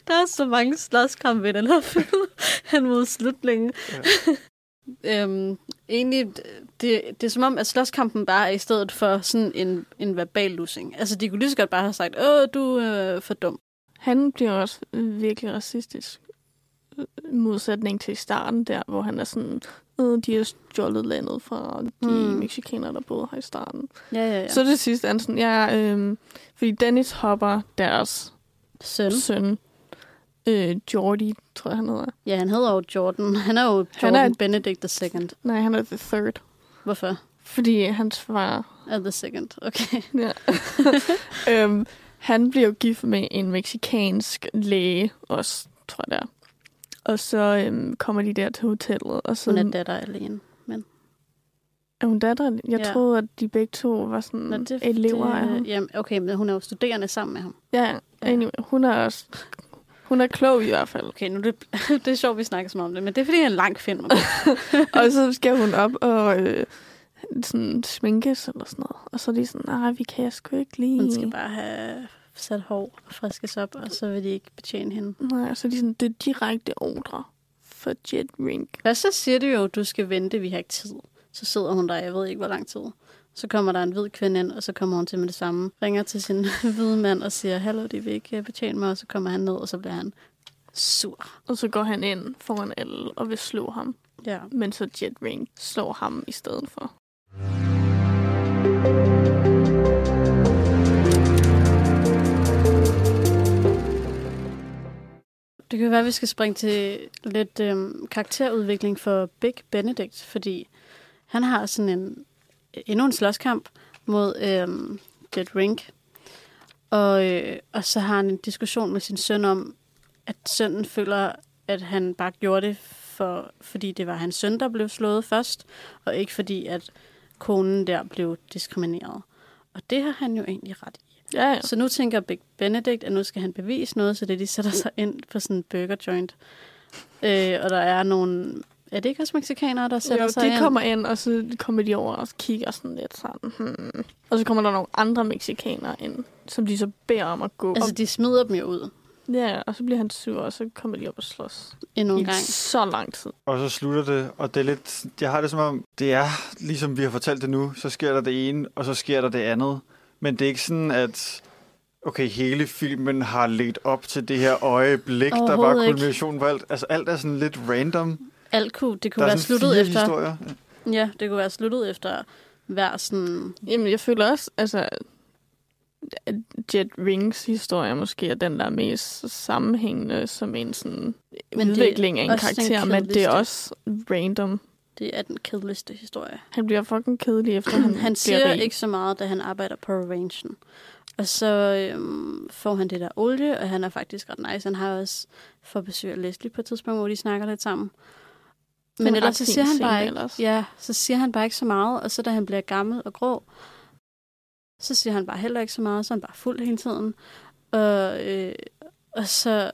Der er så mange slåskampe i den her film, hen mod slutningen. Ja. øhm, egentlig, det, det er som om, at slåskampen bare er i stedet for sådan en, en verbal losing. Altså, de kunne lige så godt bare have sagt, åh, du er for dum. Han bliver også virkelig racistisk. I modsætning til starten der, hvor han er sådan, øh, de har stjålet landet fra de Mm. mexikanere, der boede her i starten. Ja, ja, ja. Så det sidste er sådan, ja, øh, fordi Dennis Hopper, deres Søn. søn, øh, Jordi, tror jeg han hedder. Ja, han hedder jo Jordan. Han er jo Jordan Han er- Benedict II. Nej, han er the third. Hvorfor? Fordi hans far... Uh, the second, okay. Ja. [laughs] øhm, han bliver jo gift med en meksikansk læge også, tror jeg det er. Og så øhm, kommer de der til hotellet. Og så, Hun er datter alene. Men... Er hun datter? Jeg Ja. troede, at de begge to var sådan Nå, det, elever af ham. Jamen, okay, men hun er jo studerende sammen med ham. Ja, ja. Anyway, hun er også... Hun er klog i hvert fald. Okay, nu det, [laughs] det er sjovt, vi snakker så meget om det, men det er fordi, det er en lang film. [laughs] og så skal hun op og øh, sådan sminkes eller sådan noget. Og så er de sådan, nej, vi kan jeg sgu ikke lige. Hun skal bare have sat hår og friskes op, og så vil de ikke betjene hende. Nej, og så er de sådan, det er direkte ordre for Jet Rink. Og så siger du jo, du skal vente, vi har ikke tid. Så sidder hun der, jeg ved ikke, hvor lang tid. Så kommer der en hvid kvinde ind, og så kommer hun til med det samme. Ringer til sin [laughs] hvide mand og siger, hallo, de vil ikke betjene mig, og så kommer han ned, og så bliver han sur. Og så går han ind foran alle og vil slå ham. Ja. Men så Jet Rink slår ham i stedet for. Det kan være, at vi skal springe til lidt øhm, karakterudvikling for Big Benedict, fordi han har sådan en endnu en slåskamp mod øhm, Jet Rink. Og, øh, og så har han en diskussion med sin søn om, at sønnen føler, at han bare gjorde det, for, fordi det var hans søn, der blev slået først, og ikke fordi, at konen der blev diskrimineret. Og det har han jo egentlig ret i. Ja, ja. Så nu tænker Big Benedict, at nu skal han bevise noget, så det de sætter sig ind på sådan en burger joint. Øh, og der er nogle... Er det ikke også mexikanere, der sætter Jo, sig de ind? kommer ind, og så kommer de over og kigger sådan lidt sådan. Hmm. Og så kommer der nogle andre mexikanere ind, som de så beder om at gå. Altså, de smider dem jo ud. Ja, og så bliver han sur, og så kommer de op og slås. Endnu en gang. så lang tid. Og så slutter det, og det er lidt, jeg har det som om, det er, ligesom vi har fortalt det nu, så sker der det ene, og så sker der det andet. Men det er ikke sådan, at okay, hele filmen har ledt op til det her øjeblik, der var kulminationen på alt. Altså alt er sådan lidt random. Alt kunne, det kunne være sluttet efter... historier. Ja, det kunne være sluttet efter hver sådan... Jamen, jeg føler også, altså, at Jet Rings historie måske er den, der er mest sammenhængende som en sådan Men udvikling af en karakter, men det er også random. Det er den kedeligste historie. Han bliver fucking kedelig, efter han, Han siger rig. ikke så meget, da han arbejder på ranchen. Og så øhm, får han det der olie, og han er faktisk ret nice. Han har også for besøg af Leslie på et tidspunkt, hvor de snakker lidt sammen. Men en ellers så siger han bare ikke, ellers. ja, så siger han bare ikke så meget, og så da han bliver gammel og grå, så siger han bare heller ikke så meget, så er han bare fuld hele tiden. Og, øh, og så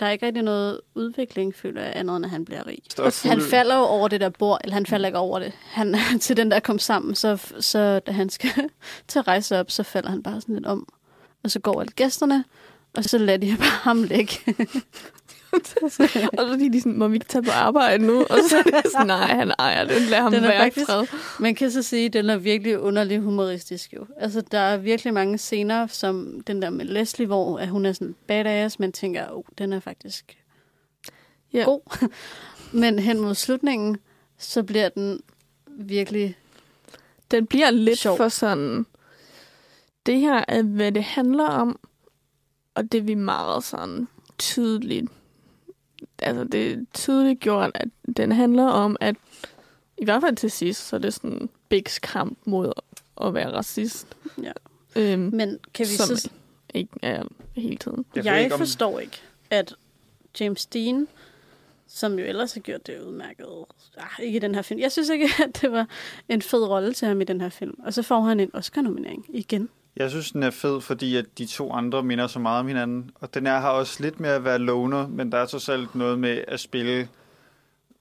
der er ikke rigtig noget udvikling, føler jeg, andet end at han bliver rig. Fuld- Han falder jo over det der bord, eller han falder ikke over det. Han, [laughs] til den der kom sammen, så, så da han skal [laughs] til at rejse op, så falder han bare sådan lidt om. Og så går alle gæsterne, og så lader de [laughs] bare ham ligge. [laughs] og så er de sådan, må vi ikke tage på arbejde nu? Og så er det sådan, nej, han ejer det. Lad ham Den være faktisk- fred. Man kan så sige, at den er virkelig underlig humoristisk jo. Altså, der er virkelig mange scener, som den der med Leslie, hvor at hun er sådan badass, man tænker, oh, den er faktisk Ja. god. [laughs] Men hen mod slutningen, så bliver den virkelig... Den bliver lidt Sjov. for sådan... Det her er, hvad det handler om, og det er vi meget sådan tydeligt... Altså, det er tydeligt gjort, at den handler om, at i hvert fald til sidst, så er det sådan Bigs kamp mod at være racist. Ja. Øhm, Men kan vi som så... ikke er hele tiden. Jeg Jeg, ikke, om- forstår ikke, at James Dean, som jo ellers har gjort det udmærket, ah, ikke i den her film. Jeg synes ikke, [laughs] at det var en fed rolle til ham i den her film. Og så får han en Oscar-nominering igen. Jeg synes, den er fed, fordi at de to andre minder så meget om hinanden. Og den her har også lidt med at være loner, men der er trods alt noget med at spille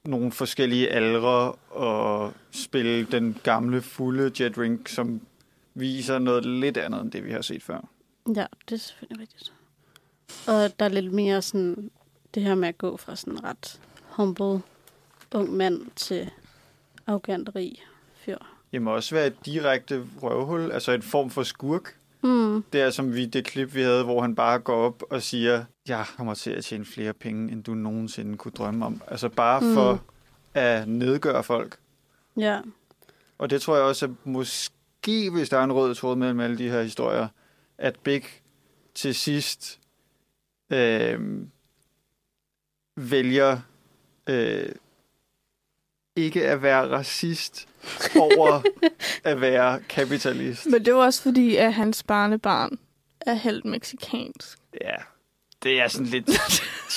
nogle forskellige aldre og spille den gamle, fulde Jet Rink, som viser noget lidt andet end det, vi har set før. Ja, det er selvfølgelig rigtigt. Og der er lidt mere sådan, det her med at gå fra sådan ret humble ung mand til arrogant rig fyr. Det må også være et direkte røvhul, altså en form for skurk. Mm. Det er som vi, det klip, vi havde, hvor han bare går op og siger, jeg kommer til at tjene flere penge, end du nogensinde kunne drømme om. Altså bare Mm. for at nedgøre folk. Ja, Og det tror jeg også, at måske, hvis der er en rød tråd mellem alle de her historier, at Big til sidst øh, vælger øh, ikke at være racist over at være kapitalist. Men det var også fordi, at hans barnebarn er helt meksikansk. Ja, det er sådan lidt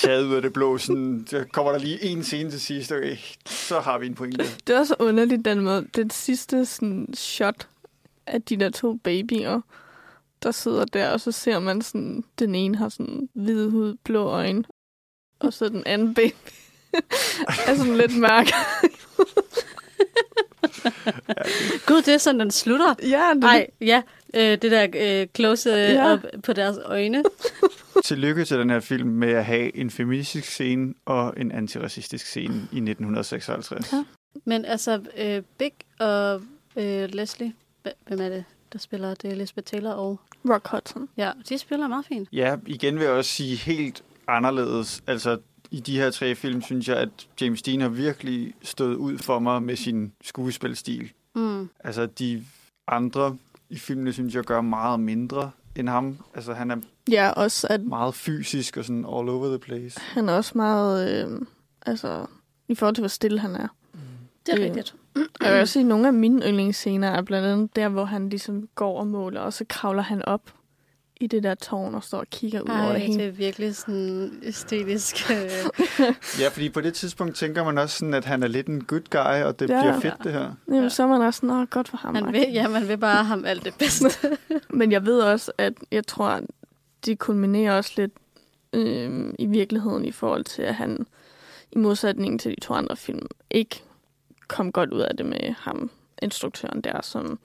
taget ud af det blå. Sådan, så kommer der lige en scene til sidst, okay, så har vi en pointe. Det er så underligt den måde. Det sidste sådan, shot af de der to babyer, der sidder der, og så ser man sådan, den ene har sådan hvide hud, blå øjne, og så den anden baby [laughs] er sådan lidt mørk. Gud, det er sådan, den slutter. Ja, det, Nej, ja. Øh, det der øh, close Ja. ja. op på deres øjne. [laughs] Tillykke til den her film med at have en feministisk scene og en antiracistisk scene i 1956. Ja. Men altså, øh, Big og øh, Leslie, hv- hvem er det, der spiller? Det er Elizabeth Taylor og... Rock Hudson. Ja, de spiller meget fint. Ja, igen vil jeg også sige helt anderledes. Altså, i de her tre film, synes jeg, at James Dean har virkelig stået ud for mig med sin skuespilstil. Mm. Altså, de andre i filmene, synes jeg, gør meget mindre end ham. Altså, han er Ja, også at meget fysisk og sådan all over the place. han er også meget, øh, altså, i forhold til, hvor stille han er. Det er Øh, rigtigt. Jeg vil også sige, at nogle af mine yndlingsscener er blandt andet der, hvor han ligesom går og måler, og så kravler han op i det der tårn og står og kigger ud over Ej, det det hele. er virkelig sådan æstetisk. [laughs] Ja, fordi på det tidspunkt tænker man også sådan, at han er lidt en good guy, og det Ja. ja. bliver fedt, det her. Jamen, så er man også sådan, "Nå, godt for ham. Man agtigt." vil, ja, man vil bare ham alt det bedste. [laughs] Men jeg ved også, at jeg tror, at det kulminerer også lidt øh, i virkeligheden i forhold til, at han i modsætning til de to andre film ikke kom godt ud af det med ham, instruktøren der, som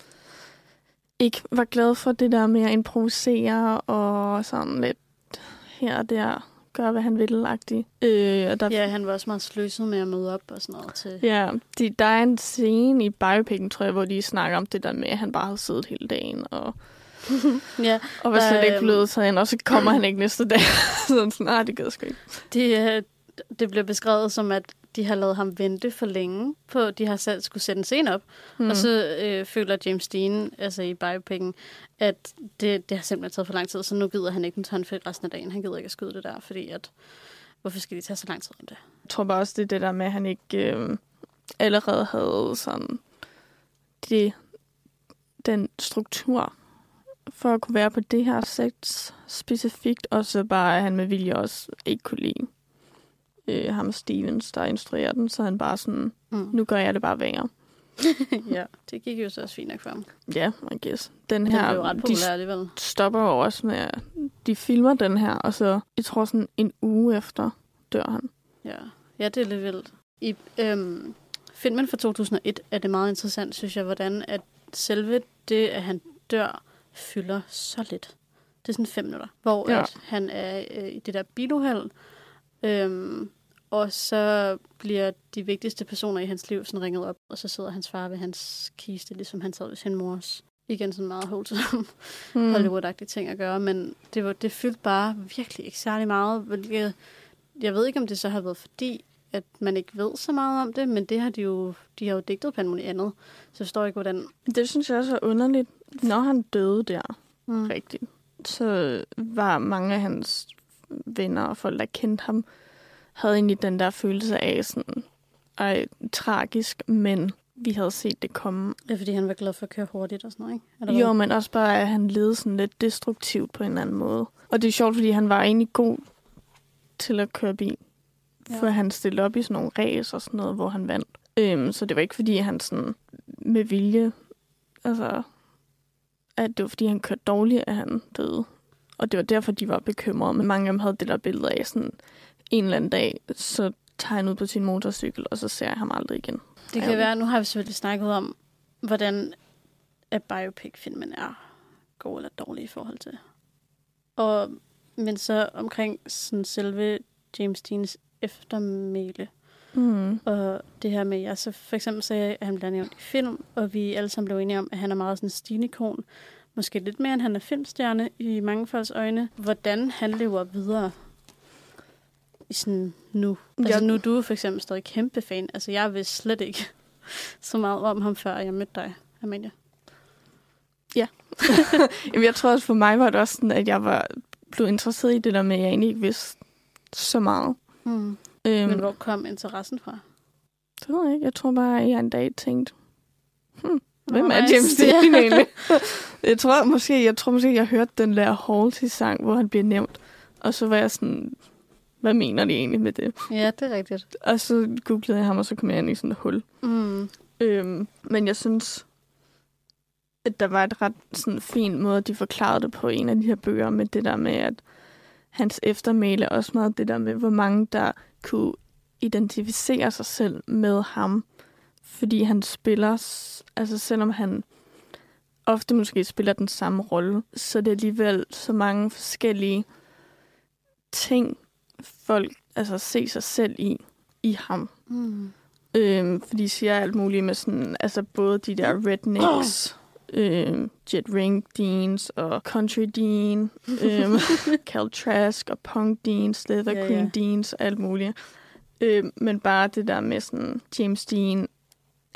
ikke var glad for det der med at improvisere og sådan lidt her og der gøre, hvad han ville agtigt. Øh, og der, ja, han var også meget sløset med at møde op og sådan noget til... Ja, de, der er en scene i biopicen, tror jeg, hvor de snakker om det der med, at han bare havde siddet hele dagen, og, [laughs] ja, og var slet ikke blevet taget ind, og så kommer [clears throat] han ikke næste dag. [laughs] sådan sådan, nej, det gider sgu ikke. Det, øh, det bliver beskrevet som, at de har lavet ham vente for længe på, de har selv skulle sætte en scene op. Mm. Hmm. Og så øh, føler James Dean, altså i biopicen, at det, det har simpelthen taget for lang tid, så nu gider han ikke den tørnfedt resten af dagen. Han gider ikke at skyde det der, fordi at, hvorfor skal de tage så lang tid om det? Jeg tror bare også, det er det der med, at han ikke øh, allerede havde sådan det, den struktur for at kunne være på det her sæt specifikt, og så bare, at han med vilje også ikke kunne lide øh, ham Stevens, der instruerer den, så han bare sådan, Mm. nu gør jeg det bare værre. [laughs] ja, det gik jo så også fint nok for ham. Ja, I guess. Den Den her, blev ret de populær alligevel. stopper jo også med, at de filmer den her, og så, jeg tror sådan en uge efter, dør han. Ja, ja det er lidt vildt. I øhm, filmen fra 2001 er det meget interessant, synes jeg, hvordan at selve det, at han dør, fylder så lidt. Det er sådan fem minutter, hvor ja. at han er øh, i det der biluheld, øhm, og så bliver de vigtigste personer i hans liv sådan ringet op, og så sidder hans far ved hans kiste, ligesom han sad ved sin mors. Igen sådan meget wholesome Hmm. mm. Hollywood-agtige ting at gøre, men det, var, det fyldte bare virkelig ikke særlig meget, hvilket jeg ved ikke, om det så har været fordi, at man ikke ved så meget om det, men det har de jo, de har jo digtet på alt muligt andet. Så jeg forstår ikke, hvordan... Det synes jeg også er underligt. Når han døde der, Mm. rigtigt, så var mange af hans venner og folk, der kendte ham, havde egentlig den der følelse af sådan, ej, tragisk, men vi havde set det komme. Er, fordi han var glad for at køre hurtigt og sådan noget, ikke? Eller Jo, men også bare, at han levede sådan lidt destruktivt på en eller anden måde. Og det er sjovt, fordi han var egentlig god til at køre bil. Ja. For han stillede op i sådan nogle race og sådan noget, hvor han vandt. Øhm, så det var ikke, fordi han sådan med vilje, altså, at det var, fordi han kørte dårligt, at han døde. Og det var derfor, de var bekymrede. Men mange af dem havde det der billede af sådan, en eller anden dag, så tager han ud på sin motorcykel, og så ser jeg ham aldrig igen. Det kan være, nu har vi selvfølgelig snakket om, hvordan at biopic-filmen er god eller dårlig i forhold til. Og, men så omkring sådan selve James Deans eftermæle, Mm. og det her med, jeg så for eksempel sagde, at han bliver nævnt i film, og vi alle sammen blev enige om, at han er meget sådan en stilikon. Måske lidt mere, end han er filmstjerne i mange folks øjne. Hvordan han lever videre sådan nu. Altså Jeg- nu er du for eksempel stadig kæmpe fan. Altså jeg vidste slet ikke [laughs] så meget om ham, før jeg mødte dig, Amalie. [laughs] Jamen, jeg tror også, for mig var det også sådan, at jeg var blevet interesseret i det der med, at jeg egentlig ikke vidste så meget. Mm. Øhm, Men hvor kom interessen fra? Det ved jeg ikke. Jeg tror bare, at jeg en dag tænkte, hmm, hvem Åh, er nice. James Dean [laughs] egentlig? jeg tror måske, jeg tror måske, jeg hørte den der Halsey-sang, hvor han bliver nævnt. Og så var jeg sådan, hvad mener de egentlig med det? Ja, det er rigtigt. Og så googlede jeg ham, og så kom jeg ind i sådan et hul. Mm. Øhm, men jeg synes, at der var et ret sådan, fin måde, de forklarede det på en af de her bøger, med det der med, at hans eftermæle er også meget det der med, hvor mange der kunne identificere sig selv med ham, fordi han spiller, altså selvom han ofte måske spiller den samme rolle, så er det alligevel så mange forskellige ting, folk altså se sig selv i, i ham. Mm. Øhm, for de siger alt muligt med sådan, altså både de der rednecks, [clears throat] øhm, Jet Ring Deans og Country Dean, øhm, [laughs] Cal Trask og Punk Dean, Slither Ja, Queen ja. Deans, alt muligt. Øhm, men bare det der med sådan, James Dean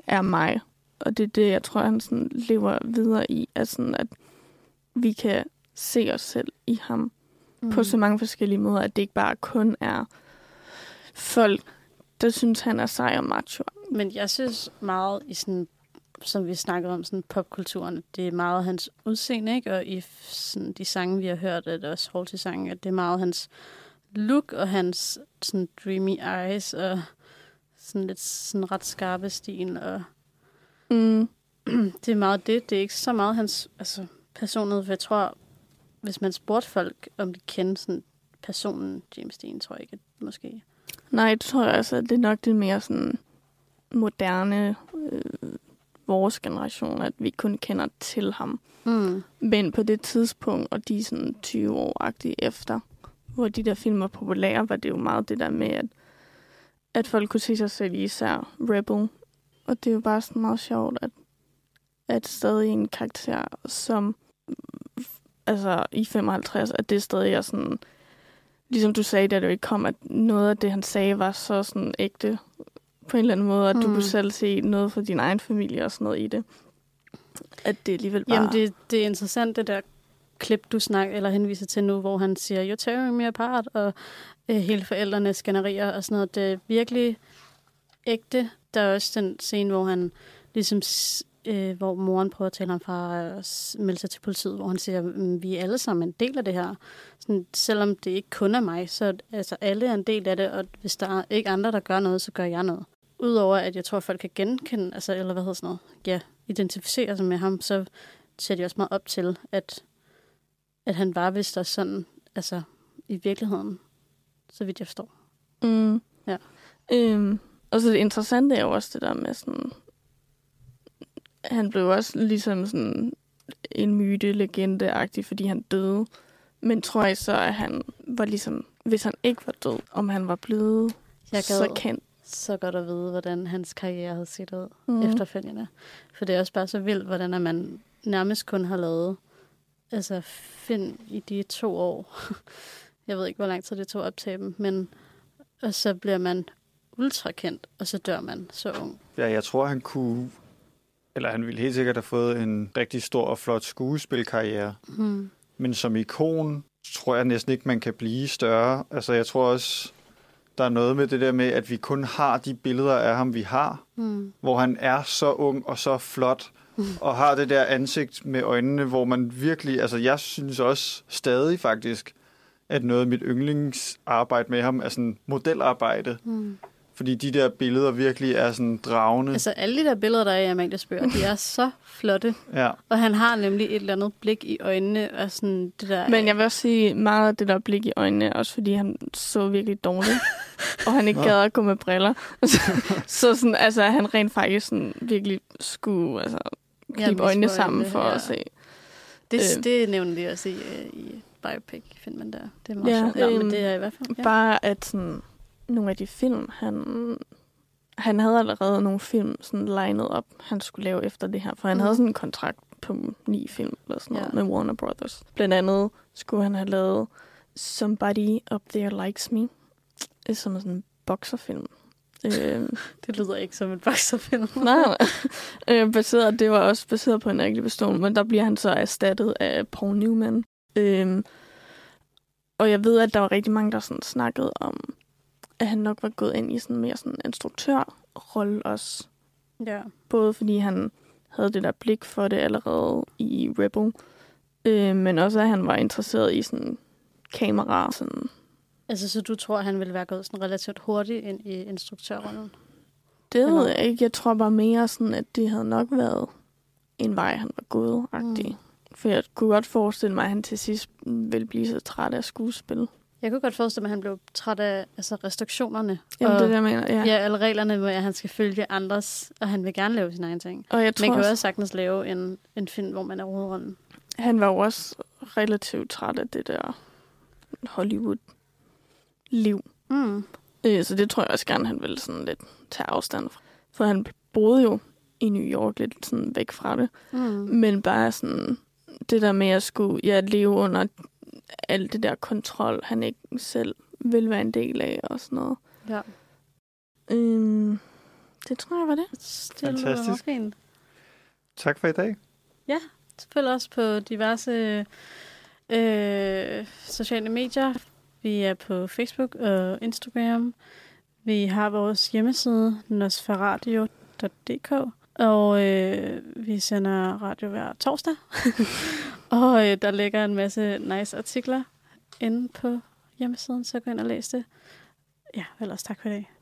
er mig. Og det er det, jeg tror, han sådan lever videre i, at, sådan, at vi kan se os selv i ham mm. på så mange forskellige måder, at det ikke bare kun er folk, der synes, han er sej og macho. Men jeg synes meget i sådan, som vi snakkede om, sådan popkulturen, det er meget hans udseende, ikke? Og i sådan, de sange, vi har hørt, at også Halsey sange, at det er meget hans look og hans sådan dreamy eyes og sådan lidt sådan ret skarpe stil. Og Mm. [clears throat] det er meget det. Det er ikke så meget hans altså, personlighed, for jeg tror, hvis man spurgte folk, om de kender sådan personen James Dean, tror jeg ikke, at måske... Nej, det tror jeg altså, det er nok det mere sådan moderne, øh, vores generation, at vi kun kender til ham. Mm. Men på det tidspunkt, og de er sådan 20 år efter, hvor de der film var populære, var det jo meget det der med, at, at folk kunne se sig selv især Rebel. Og det er jo bare sådan meget sjovt, at, at stadig en karakter, som altså i 55, at det stadig er sådan, ligesom du sagde, da det ikke kom, at noget af det, han sagde, var så sådan ægte på en eller anden måde, at mm. du kunne selv se noget fra din egen familie og sådan noget i det. At det alligevel bare... Jamen, det, det er interessant, det der klip, du snakker eller henviser til nu, hvor han siger, you're tearing me apart, og øh, hele forældrene skænderier og sådan noget. Det er virkelig ægte. Der er også den scene, hvor han ligesom, øh, hvor moren prøver at tale ham fra at melde sig til politiet, hvor han siger, "Mm, vi er alle sammen en del af det her. Sådan, selvom det ikke kun er mig, så altså, alle er en del af det, og hvis der er ikke andre, der gør noget, så gør jeg noget. Udover at jeg tror, at folk kan genkende, altså, eller hvad hedder sådan noget, ja, identificere sig med ham, så ser de også meget op til, at, at han var vist også sådan, altså i virkeligheden, så vidt jeg forstår. Mm. Ja. Øhm, og så det interessante er jo også det der med sådan... Han blev også ligesom sådan en myte, legende fordi han døde. Men tror jeg så, at han var ligesom... Hvis han ikke var død, om han var blevet Jeg så gad kendt. så godt at vide, hvordan hans karriere havde set ud mm. efterfølgende. For det er også bare så vildt, hvordan at man nærmest kun har lavet altså film i de to år. [laughs] Jeg ved ikke, hvor lang tid det tog at optage dem, men og så bliver man ultrakendt, og så dør man så ung. Ja, jeg tror, han kunne... Eller han ville helt sikkert have fået en rigtig stor og flot skuespilkarriere. Hmm. Men som ikon tror jeg næsten ikke, man kan blive større. Altså, jeg tror også, der er noget med det der med, at vi kun har de billeder af ham, vi har. Mm. Hvor han er så ung og så flot. Mm. Og har det der ansigt med øjnene, hvor man virkelig... Altså, jeg synes også stadig faktisk, at noget af mit yndlingsarbejde med ham er sådan modelarbejde. Mm. Fordi de der billeder virkelig er sådan dragende. Altså alle de der billeder, der er i Amalias bøger, de er så flotte. Ja. Og han har nemlig et eller andet blik i øjnene, og sådan det der... Men jeg vil også sige meget af det der blik i øjnene, også fordi han så virkelig dårligt, [laughs] og han ikke Nå. gad at gå med briller. [laughs] så, så sådan, altså, han rent faktisk sådan, virkelig skulle altså, Ja, knibe øjnene sammen for ja. at se. Det, Øh. det nævner de også i, øh, i biopic-filmen der. Det er meget Ja, sjovt. Nå, men øhm, det er i hvert fald... Ja. Bare at sådan, nogle af de film, han, han havde allerede nogle film sådan legnet op, han skulle lave efter det her. For han Mhm. havde sådan en kontrakt på ni film eller sådan noget Ja. med Warner Brothers. Blandt andet skulle han have lavet Somebody Up There Likes Me, øh, som er sådan en boxerfilm. [laughs] Øh, Det lyder ikke som en boxerfilm. [laughs] nej, nej. Øh, baseret, det var også baseret på en rigtig person, men der bliver han så erstattet af Paul Newman. Øh, og jeg ved, at der var rigtig mange, der sådan snakkede om, at han nok var gået ind i sådan mere sådan instruktør rolle også. Ja. Både fordi han havde det der blik for det allerede i Rebel, øh, men også at han var interesseret i sådan kamera. Sådan. Altså, så du tror, at han ville være gået sådan relativt hurtigt ind i instruktørrollen? Det ved jeg ikke. Jeg tror bare mere sådan, at det havde nok været en vej, han var gået. Mm. For jeg kunne godt forestille mig, at han til sidst ville blive så træt af skuespil. Jeg kunne godt forestille mig, at han blev træt af altså, restriktionerne. Jamen, og, det er jeg mener, ja. Ja, alle reglerne med, at han skal følge andres, og han vil gerne lave sine egne ting. Og jeg tror Man kan jo også- også sagtens lave en, en film, hvor man er hovedrollen. Han var jo også relativt træt af det der Hollywood-liv. Mm. Øh, så det tror jeg også gerne, han ville sådan lidt tage afstand fra. For han boede jo i New York lidt sådan væk fra det. Mm. Men bare sådan det der med at skulle ja, leve under alt det der kontrol, han ikke selv vil være en del af og sådan noget. Ja. Øhm, det tror jeg var det. Meget Fantastisk. fint. Tak for i dag. Ja, følg os på diverse øh, sociale medier. Vi er på Facebook og Instagram. Vi har vores hjemmeside, nosferadio.dk, og øh, vi sender radio hver torsdag. [laughs] og øh, der ligger en masse nice artikler inde på hjemmesiden, så gå ind og læs det. Ja, ellers tak for i dag.